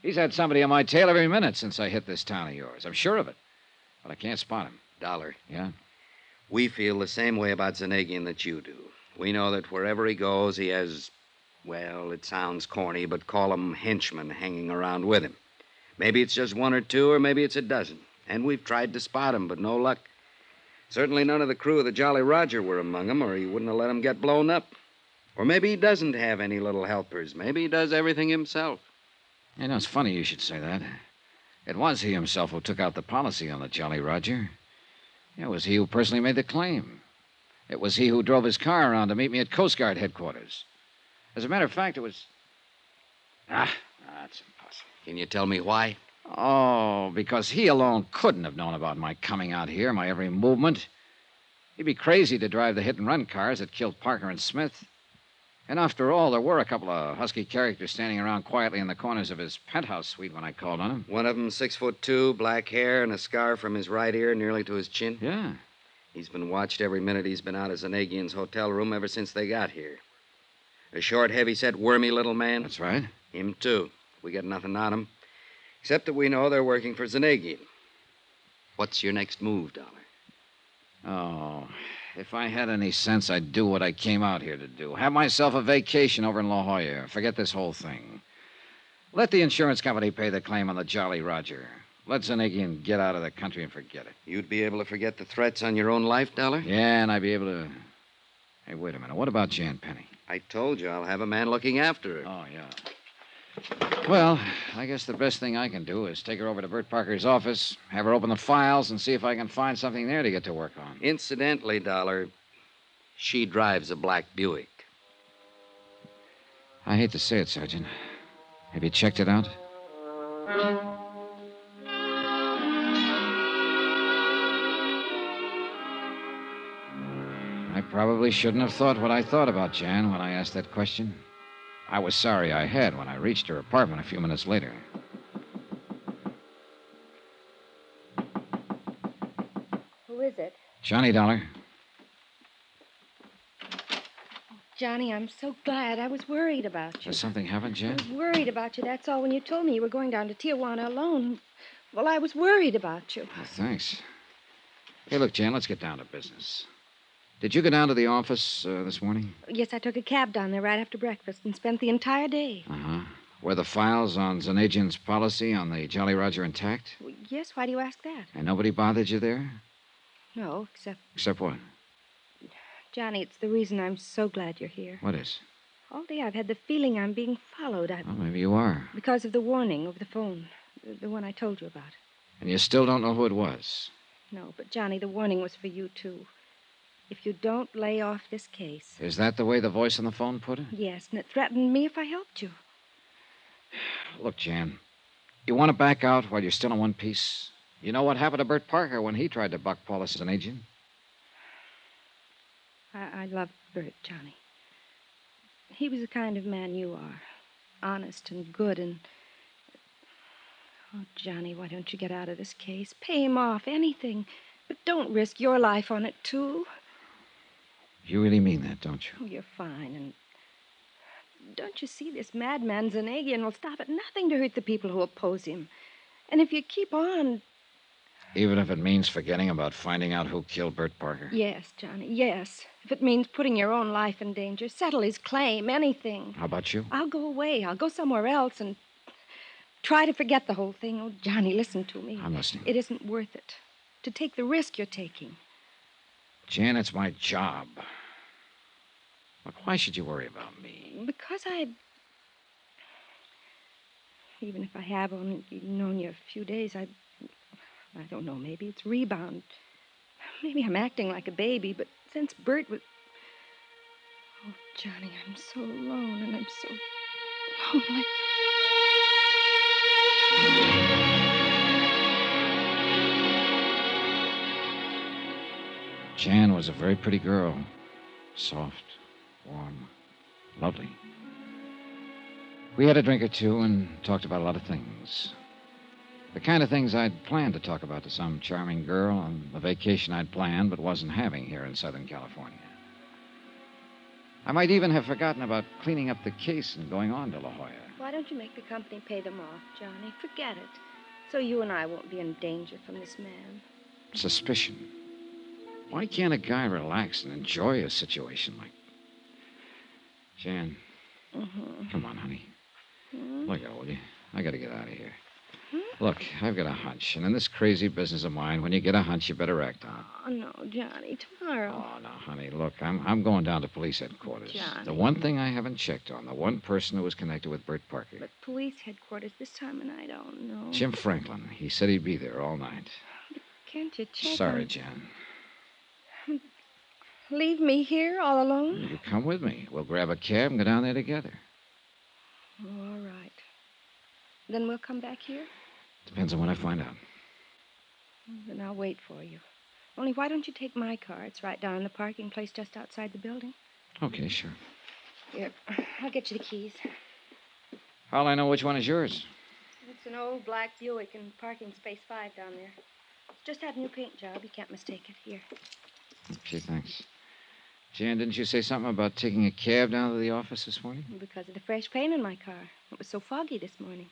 He's had somebody on my tail every minute since I hit this town of yours. I'm sure of it. But I can't spot him. Dollar. Yeah? We feel the same way about Zanagian that you do. We know that wherever he goes, he has, well, it sounds corny, but call them henchmen hanging around with him. Maybe it's just one or two, or maybe it's a dozen. And we've tried to spot him, but no luck. Certainly none of the crew of the Jolly Roger were among 'em, or he wouldn't have let 'em get blown up. Or maybe he doesn't have any little helpers. Maybe he does everything himself. You know, it's funny you should say that. It was he himself who took out the policy on the Jolly Roger. It was he who personally made the claim. It was he who drove his car around to meet me at Coast Guard headquarters. As a matter of fact, it was. Ah, that's impossible. Can you tell me why? Oh, because he alone couldn't have known about my coming out here, my every movement. He'd be crazy to drive the hit and run cars that killed Parker and Smith. And after all, there were a couple of husky characters standing around quietly in the corners of his penthouse suite when I called on him. One of them, six foot two, black hair, and a scar from his right ear nearly to his chin. Yeah. He's been watched every minute he's been out of Zanagian's hotel room ever since they got here. A short, heavy-set, wormy little man. That's right. Him, too. We got nothing on him. Except that we know they're working for Zanagian. What's your next move, Dollar? Oh, if I had any sense, I'd do what I came out here to do. Have myself a vacation over in La Jolla. Forget this whole thing. Let the insurance company pay the claim on the Jolly Roger. Let Zanagian get out of the country and forget it. You'd be able to forget the threats on your own life, Dollar? Yeah, and I'd be able to. Hey, wait a minute. What about Jan Penny? I told you I'll have a man looking after her. Oh, yeah. Well, I guess the best thing I can do is take her over to Bert Parker's office, have her open the files, and see if I can find something there to get to work on. Incidentally, Dollar, she drives a black Buick. I hate to say it, Sergeant. Have you checked it out? Probably shouldn't have thought what I thought about Jan when I asked that question. I was sorry I had when I reached her apartment a few minutes later. Who is it? Johnny Dollar. Johnny, I'm so glad. I was worried about you. Has something happened, I Jan? was worried about you. That's all. When you told me you were going down to Tijuana alone, well, I was worried about you. Oh, thanks. Hey, look, Jan, let's get down to business. Did you go down to the office uh, this morning? Yes, I took a cab down there right after breakfast and spent the entire day. Uh huh. Were the files on Zanagian's policy on the Jolly Roger intact? Well, yes, why do you ask that? And nobody bothered you there? No, except, Except what? Johnny, it's the reason I'm so glad you're here. What is? All day I've had the feeling I'm being followed. I, Well, maybe you are. because of the warning over the phone, the, the one I told you about. And you still don't know who it was. No, but Johnny, the warning was for you, too. If you don't lay off this case. Is that the way the voice on the phone put it? Yes, and it threatened me if I helped you. <sighs> Look, Jan, you want to back out while you're still in one piece? You know what happened to Bert Parker when he tried to buck Paulus Zanagian? I, I love Bert, Johnny. He was the kind of man you are honest and good and. Oh, Johnny, why don't you get out of this case? Pay him off, anything. But don't risk your life on it, too. You really mean that, don't you? Oh, you're fine, and. Don't you see this madman Zanagian will stop at nothing to hurt the people who oppose him? And if you keep on. Even if it means forgetting about finding out who killed Bert Parker. Yes, Johnny, yes. If it means putting your own life in danger, settle his claim, anything. How about you? I'll go away. I'll go somewhere else and try to forget the whole thing. Oh, Johnny, listen to me. I'm listening. It isn't worth it to take the risk you're taking. Jan, it's my job. Look, why should you worry about me? Because I. Even if I have only known you a few days, I. I don't know. Maybe it's rebound. Maybe I'm acting like a baby, but since Bert was. Oh, Johnny, I'm so alone and I'm so lonely. Jan was a very pretty girl. Soft, warm, lovely. We had a drink or two and talked about a lot of things. The kind of things I'd planned to talk about to some charming girl on the vacation I'd planned but wasn't having here in Southern California. I might even have forgotten about cleaning up the case and going on to La Jolla. Why don't you make the company pay them off, Johnny? Forget it. So you and I won't be in danger from this man. Suspicion. Why can't a guy relax and enjoy a situation like. Jan, Mm-hmm. come on, honey. Hmm? Look out, will you? I gotta get out of here. Look, I've got a hunch, and in this crazy business of mine, when you get a hunch, you better act on it. Oh, no, Johnny, tomorrow. Oh, no, honey, look, I'm, I'm going down to police headquarters. Johnny. The one thing I haven't checked on, the one person who was connected with Bert Parker. But police headquarters this time of night, I don't know. Jim Franklin. He said he'd be there all night. Can't you check Sorry, on- Jan. Leave me here all alone? You come with me. We'll grab a cab and go down there together. Oh, all right. Then we'll come back here? Depends on what I find out. Then I'll wait for you. Only why don't you take my car? It's right down in the parking place just outside the building. Okay, sure. Here, I'll get you the keys. How'll I know which one is yours? It's an old black Buick in parking space five down there. Just had a new paint job. You can't mistake it. Here. Okay, thanks. Jan, didn't you say something about taking a cab down to the office this morning? Because of the fresh paint in my car. It was so foggy this morning.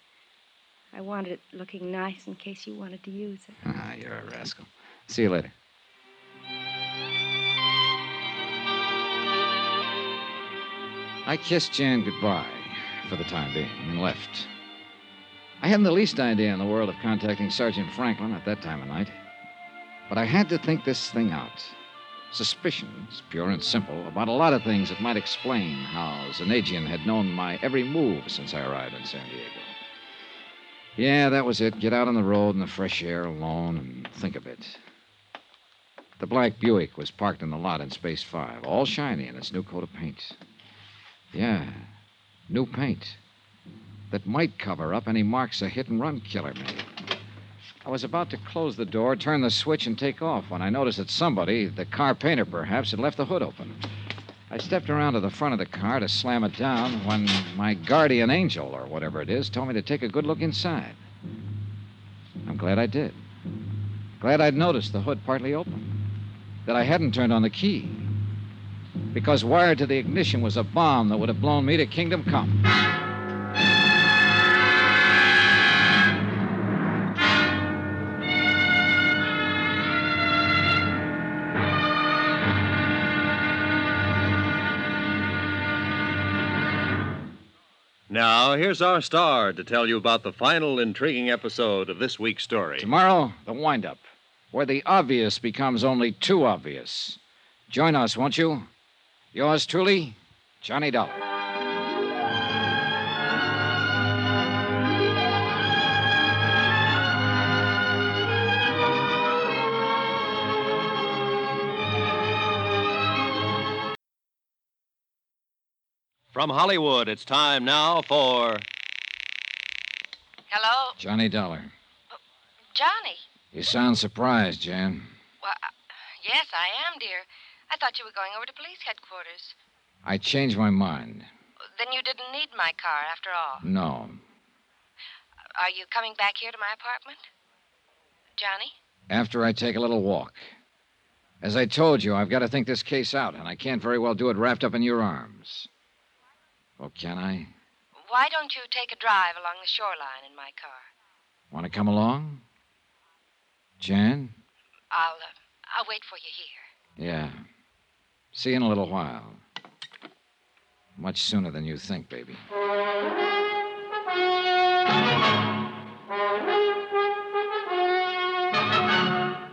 I wanted it looking nice in case you wanted to use it. Ah, you're a rascal. See you later. I kissed Jan goodbye for the time being and left. I hadn't the least idea in the world of contacting Sergeant Franklin at that time of night. But I had to think this thing out. Suspicions, pure and simple, about a lot of things that might explain how Zanagian had known my every move since I arrived in San Diego. Yeah, that was it. Get out on the road in the fresh air alone and think a bit. The black Buick was parked in the lot in Space 5, all shiny in its new coat of paint. Yeah, new paint. That might cover up any marks a hit and run killer made. I was about to close the door, turn the switch, and take off when I noticed that somebody, the car painter perhaps, had left the hood open. I stepped around to the front of the car to slam it down when my guardian angel, or whatever it is, told me to take a good look inside. I'm glad I did. Glad I'd noticed the hood partly open. That I hadn't turned on the key. Because wired to the ignition was a bomb that would have blown me to kingdom come. Now, here's our star to tell you about the final intriguing episode of this week's story. Tomorrow, the windup, where the obvious becomes only too obvious. Join us, won't you? Yours truly, Johnny Dollar. From Hollywood, it's time now for. Hello? Johnny Dollar. Johnny? You sound surprised, Jan. Well, uh, yes, I am, dear. I thought you were going over to police headquarters. I changed my mind. Then you didn't need my car after all. No. Are you coming back here to my apartment? Johnny? After I take a little walk. As I told you, I've got to think this case out, and I can't very well do it wrapped up in your arms. Oh, can I? Why don't you take a drive along the shoreline in my car? Want to come along? Jan? I'll, uh, I'll wait for you here. Yeah. See you in a little while. Much sooner than you think, baby.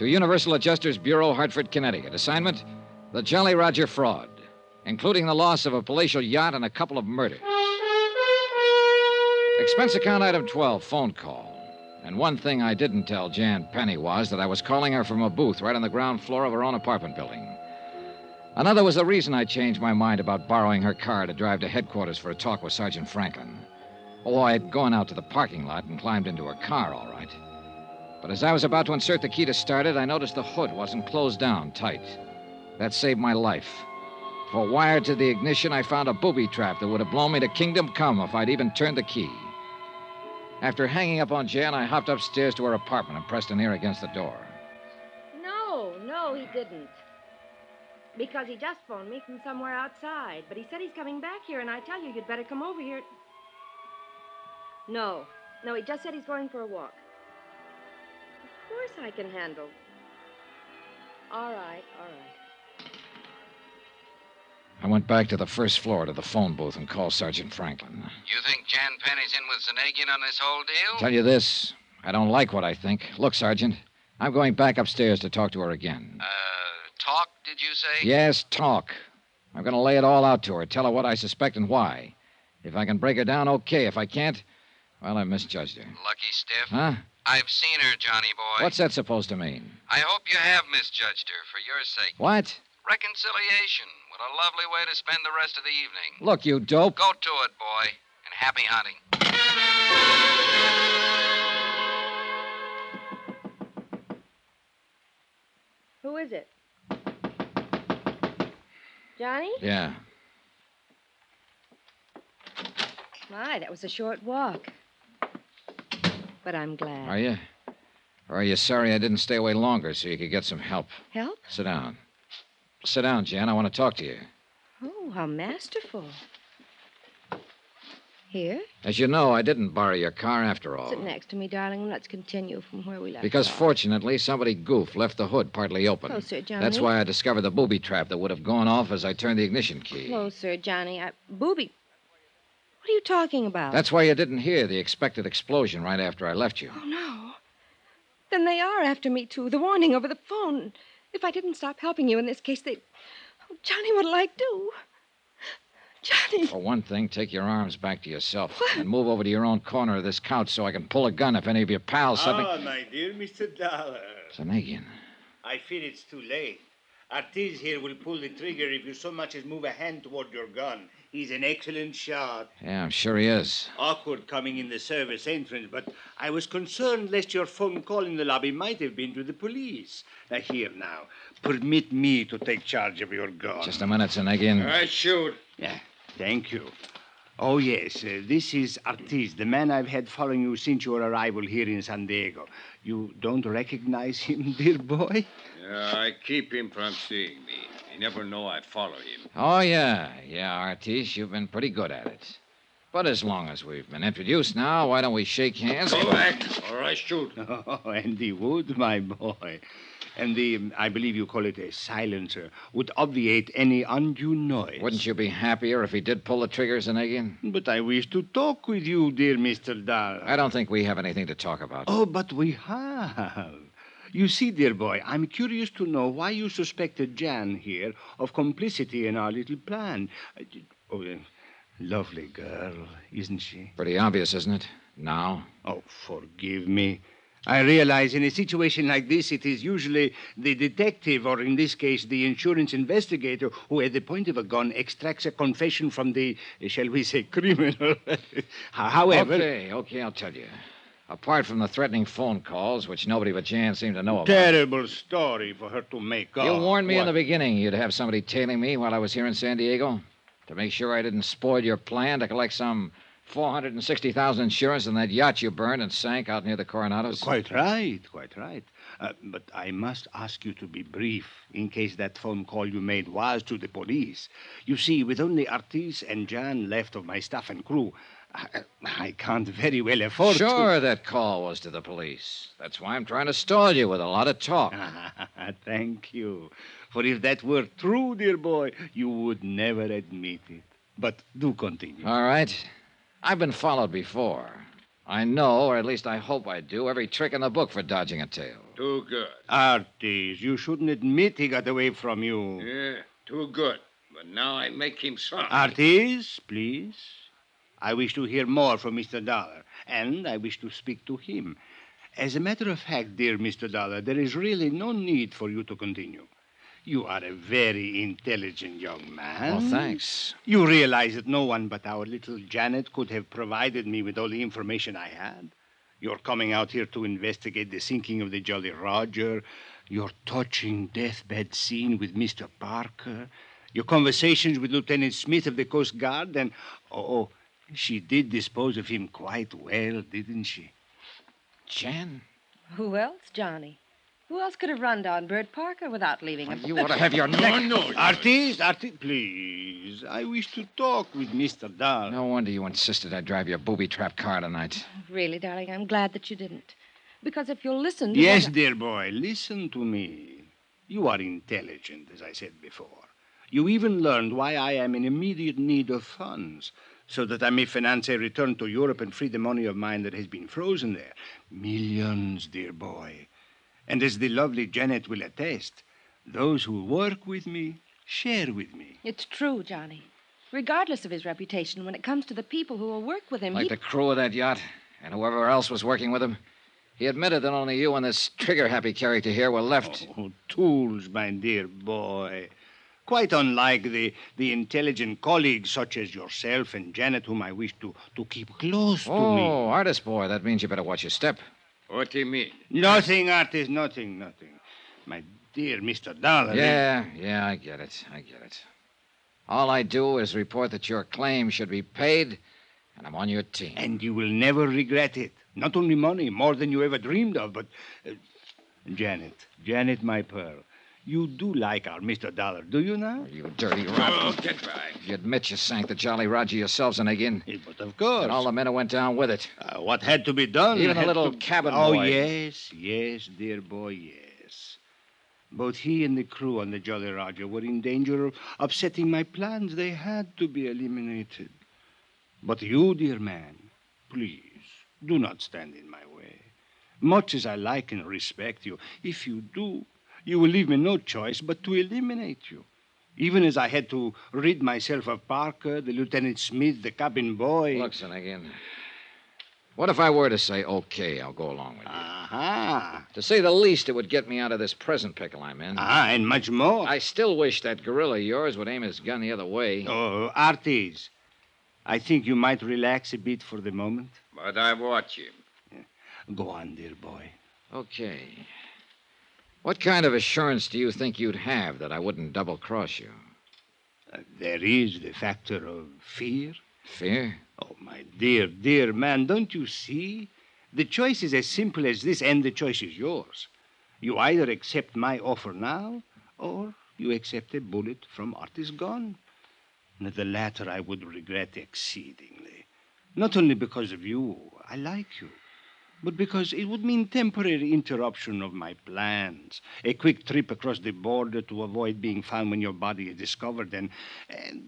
To Universal Adjusters Bureau, Hartford, Connecticut. Assignment The Jolly Roger fraud, including the loss of a palatial yacht and a couple of murders. Expense account item 12, phone call. And one thing I didn't tell Jan Penny was that I was calling her from a booth right on the ground floor of her own apartment building. Another was the reason I changed my mind about borrowing her car to drive to headquarters for a talk with Sergeant Franklin. Oh, I had gone out to the parking lot and climbed into her car, all right. But as I was about to insert the key to start it, I noticed the hood wasn't closed down tight. That saved my life. For wired to the ignition, I found a booby trap that would have blown me to kingdom come if I'd even turned the key. After hanging up on Jan, I hopped upstairs to her apartment and pressed an ear against the door. No, no, he didn't. Because he just phoned me from somewhere outside. But he said he's coming back here, and I tell you, you'd better come over here. No, no, he just said he's going for a walk. Of course I can handle. All right, all right. I went back to the first floor to the phone booth and called Sergeant Franklin. You think Jan Penny's in with Zanagian on this whole deal? Tell you this, I don't like what I think. Look, Sergeant, I'm going back upstairs to talk to her again. Uh, talk, did you say? Yes, talk. I'm going to lay it all out to her, tell her what I suspect and why. If I can break her down, okay. If I can't, well, I misjudged her. Lucky stiff. Huh? I've seen her, Johnny boy. What's that supposed to mean? I hope you have misjudged her for your sake. What? Reconciliation. What a lovely way to spend the rest of the evening. Look, you dope. Go to it, boy. And happy hunting. Who is it? Johnny? Yeah. My, that was a short walk. But I'm glad. Are you? Or are you sorry I didn't stay away longer so you could get some help? Help? Sit down. Sit down, Jan. I want to talk to you. Oh, how masterful. Here? As you know, I didn't borrow your car after all. Sit next to me, darling, and let's continue from where we left off. Because off. fortunately, somebody goofed left the hood partly open. Oh, Sir Johnny. That's why I discovered the booby trap that would have gone off as I turned the ignition key. Oh, Sir Johnny. I... Booby. What are you talking about? That's why you didn't hear the expected explosion right after I left you. Oh, no. Then they are after me, too. The warning over the phone. If I didn't stop helping you in this case, they. Oh, Johnny, what'll I do? Johnny. For one thing, take your arms back to yourself and move over to your own corner of this couch so I can pull a gun if any of your pals suddenly. Ah, my dear Mr. Dollar. Zanagian. I fear it's too late. Artiz here will pull the trigger if you so much as move a hand toward your gun. He's an excellent shot. Yeah, I'm sure he is. Awkward coming in the service entrance, but I was concerned lest your phone call in the lobby might have been to the police. Now, here now. Permit me to take charge of your gun. Just a minute, Zanagian. I shoot. Yeah, thank you. Oh, yes, uh, this is Artiz, the man I've had following you since your arrival here in San Diego. You don't recognize him, <laughs> dear boy? Yeah, I keep him from seeing me. He never know I follow him. Oh, yeah. Yeah, Artis, you've been pretty good at it. But as long as we've been introduced now, why don't we shake hands? Go back, or I shoot. <laughs> Oh, and he would, my boy. And the, I believe you call it a silencer, would obviate any undue noise. Wouldn't you be happier if he did pull the trigger, Zanagian? But I wish to talk with you, dear Mr. Dahl. I don't think we have anything to talk about. Oh, but we have. You see, dear boy, I'm curious to know why you suspected Jan here of complicity in our little plan. Uh, Oh, uh, lovely girl, isn't she? Pretty obvious, isn't it? Now? Oh, forgive me. I realize in a situation like this, it is usually the detective, or in this case, the insurance investigator, who, at the point of a gun, extracts a confession from the, shall we say, <laughs> criminal. However. Okay, okay, I'll tell you. Apart from the threatening phone calls, which nobody but Jan seemed to know about. Terrible story for her to make up. You warned me in the beginning you'd have somebody tailing me while I was here in San Diego to make sure I didn't spoil your plan to collect some 460000 insurance on that yacht you burned and sank out near the Coronados. Quite right, quite right. Uh, but I must ask you to be brief in case that phone call you made was to the police. You see, with only Artis and Jan left of my staff and crew, I, I can't very well afford to. Sure, that call was to the police. That's why I'm trying to stall you with a lot of talk. <laughs> Thank you. For if that were true, dear boy, you would never admit it. But do continue. All right. I've been followed before. I know, or at least I hope I do, every trick in the book for dodging a tail. Too good. Artis, you shouldn't admit he got away from you. Yeah, too good. But now I make him sorry. Artis, please. I wish to hear more from Mr. Dollar, and I wish to speak to him. As a matter of fact, dear Mr. Dollar, there is really no need for you to continue. You are a very intelligent young man. Well, thanks. You realize that no one but our little Janet could have provided me with all the information I had. Your coming out here to investigate the sinking of the Jolly Roger, your touching deathbed scene with Mr. Parker, your conversations with Lieutenant Smith of the Coast Guard, and oh, oh she did dispose of him quite well, didn't she? Jan? Who else, Johnny? Who else could have run down Bert Parker without leaving him? You ought to have your <laughs> neck. Artis, Artis, please. I wish to talk with Mr. Dollar. No wonder you insisted I drive your booby trap car tonight. Really, darling, I'm glad that you didn't. Because if you'll listen to Yes, what... dear boy, listen to me. You are intelligent, as I said before. You even learned why I am in immediate need of funds, so that I may finance a return to Europe and free the money of mine that has been frozen there. Millions, dear boy. And as the lovely Janet will attest, those who work with me share with me. It's true, Johnny. Regardless of his reputation, when it comes to the people who will work with him, Like he... the crew of that yacht and whoever else was working with him. He admitted that only you and this trigger happy character here were left. Oh, tools, my dear boy. Quite unlike the, the intelligent colleagues such as yourself and Janet, whom I wish to, to keep close to me. oh, Artis boy, that means you better watch your step. What do you mean? Nothing, Artis, nothing, nothing. My dear Mr. Dollar. Yeah, yeah, I get it. I get it. All I do is report that your claim should be paid, and I'm on your team. And you will never regret it. Not only money, more than you ever dreamed of, but. Uh, Janet, Janet, my pearl, you do like our Mr. Dollar, do you now? You dirty Oh, get back. You admit you sank the Jolly Roger yourselves, Zanagian. But of course. And all the men who went down with it. Uh, what had to be done? Even the little to- cabin oh, boy. yes, yes, dear boy, yes. Both he and the crew on the Jolly Roger were in danger of upsetting my plans. They had to be eliminated. But you, dear man, please, do not stand in my way. Much as I like and respect you, if you do, you will leave me no choice but to eliminate you. Even as I had to rid myself of Parker, the Lieutenant Smith, the cabin boy. Look, Zanagian. What if I were to say, okay, I'll go along with you? Aha. To say the least, it would get me out of this present pickle I'm in. Ah, and much more. I still wish that gorilla of yours would aim his gun the other way. Oh, Artis, I think you might relax a bit for the moment. But I watch him. Go on, dear boy. Okay. What kind of assurance do you think you'd have that I wouldn't double cross you? Uh, there is the factor of fear. Fear? Oh, my dear, dear man, don't you see? The choice is as simple as this, and the choice is yours. You either accept my offer now, or you accept a bullet from Artis gun. The latter I would regret exceedingly. Not only because of you, I like you, but because it would mean temporary interruption of my plans, a quick trip across the border to avoid being found when your body is discovered, and, and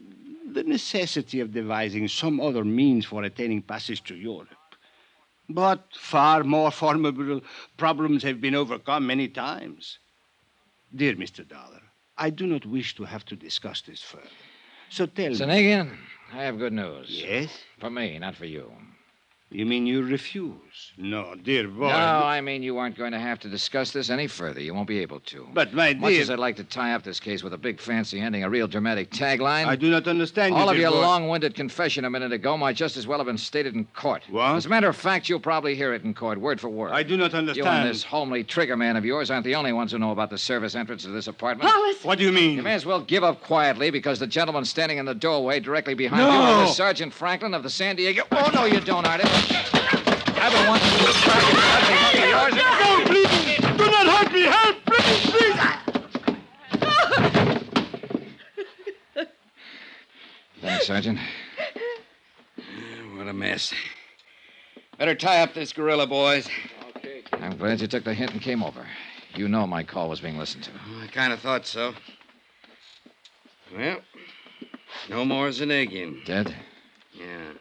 the necessity of devising some other means for attaining passage to Europe. But far more formidable problems have been overcome many times. Dear Mr. Dollar, I do not wish to have to discuss this further. So tell me. Zanagian, I have good news. Yes? For me, not for you. You mean you refuse? No, dear boy. No, I mean you aren't going to have to discuss this any further. You won't be able to. But, my Much dear. as I'd like to tie up this case with a big fancy ending, a real dramatic tagline. I do not understand All you, of dear your boy. long-winded confession a minute ago might just as well have been stated in court. What? As a matter of fact, you'll probably hear it in court, word for word. I do not understand. You and this homely trigger man of yours aren't the only ones who know about the service entrance to this apartment. Hollis! What do you mean? You may as well give up quietly because the gentleman standing in the doorway directly behind No! you is Sergeant Franklin of the San Diego. Oh, no, you don't, Artie. I've been wanting to distract you from that monkey of yours. No, please! Do not hurt me! Help! Please, please! Thanks, Sergeant. What a mess. Better tie up this gorilla, boys. I'm glad you took the hint and came over. You know my call was being listened to. Oh, I kind of thought so. Well, no more Zanagian. Dead? Yeah.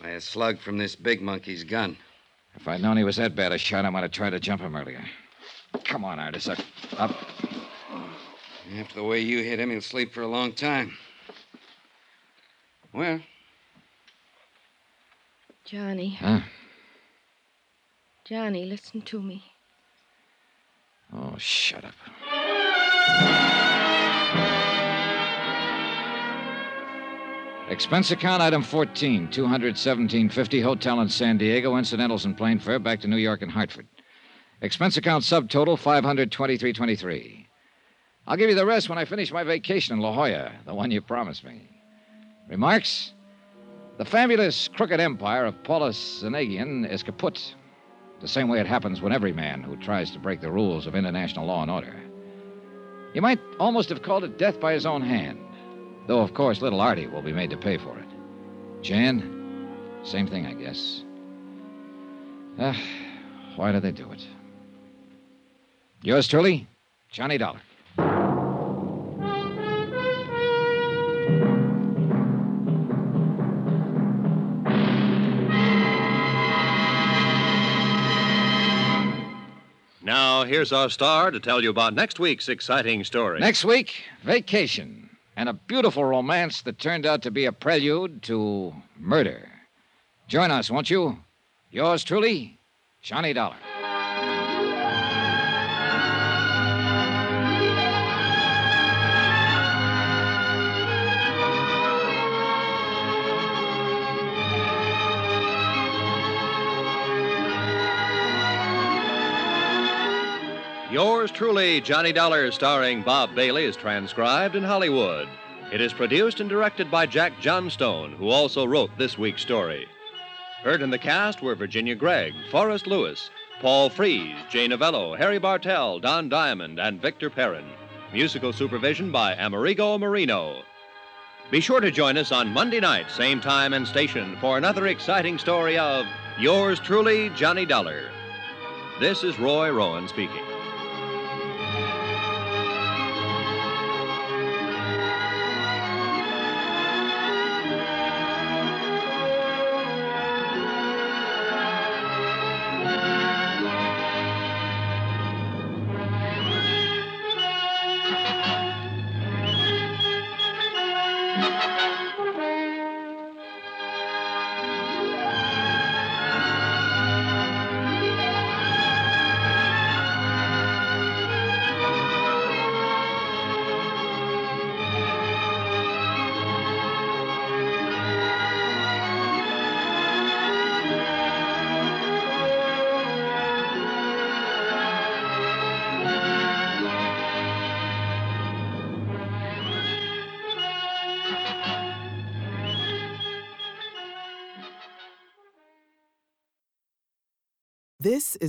By a slug from this big monkey's gun. If I'd known he was that bad a shot, I might have tried to jump him earlier. Come on, Artis. Up. After the way you hit him, he'll sleep for a long time. Well, Johnny. Huh? Johnny, listen to me. Oh, shut up. Expense account item 14, 217.50 hotel in San Diego, incidentals and plane fare back to New York and Hartford. Expense account subtotal 523.23. I'll give you the rest when I finish my vacation in La Jolla, the one you promised me. Remarks? The fabulous crooked empire of Paulus Zanagian is kaput. The same way it happens when every man who tries to break the rules of international law and order. You might almost have called it death by his own hand. Though, of course, little Artie will be made to pay for it. Jan, same thing, I guess. Ah, why do they do it? Yours truly, Johnny Dollar. Here's our star to tell you about next week's exciting story. Next week, vacation. And a beautiful romance that turned out to be a prelude to murder. Join us, won't you? Yours truly, Johnny Dollar. Yours truly, Johnny Dollar, starring Bob Bailey, is transcribed in Hollywood. It is produced and directed by Jack Johnstone, who also wrote this week's story. Heard in the cast were Virginia Gregg, Forrest Lewis, Paul Frees, Jay Novello, Harry Bartell, Don Diamond, and Victor Perrin. Musical supervision by Amerigo Marino. Be sure to join us on Monday night, same time and station, for another exciting story of Yours truly, Johnny Dollar. This is Roy Rowan speaking.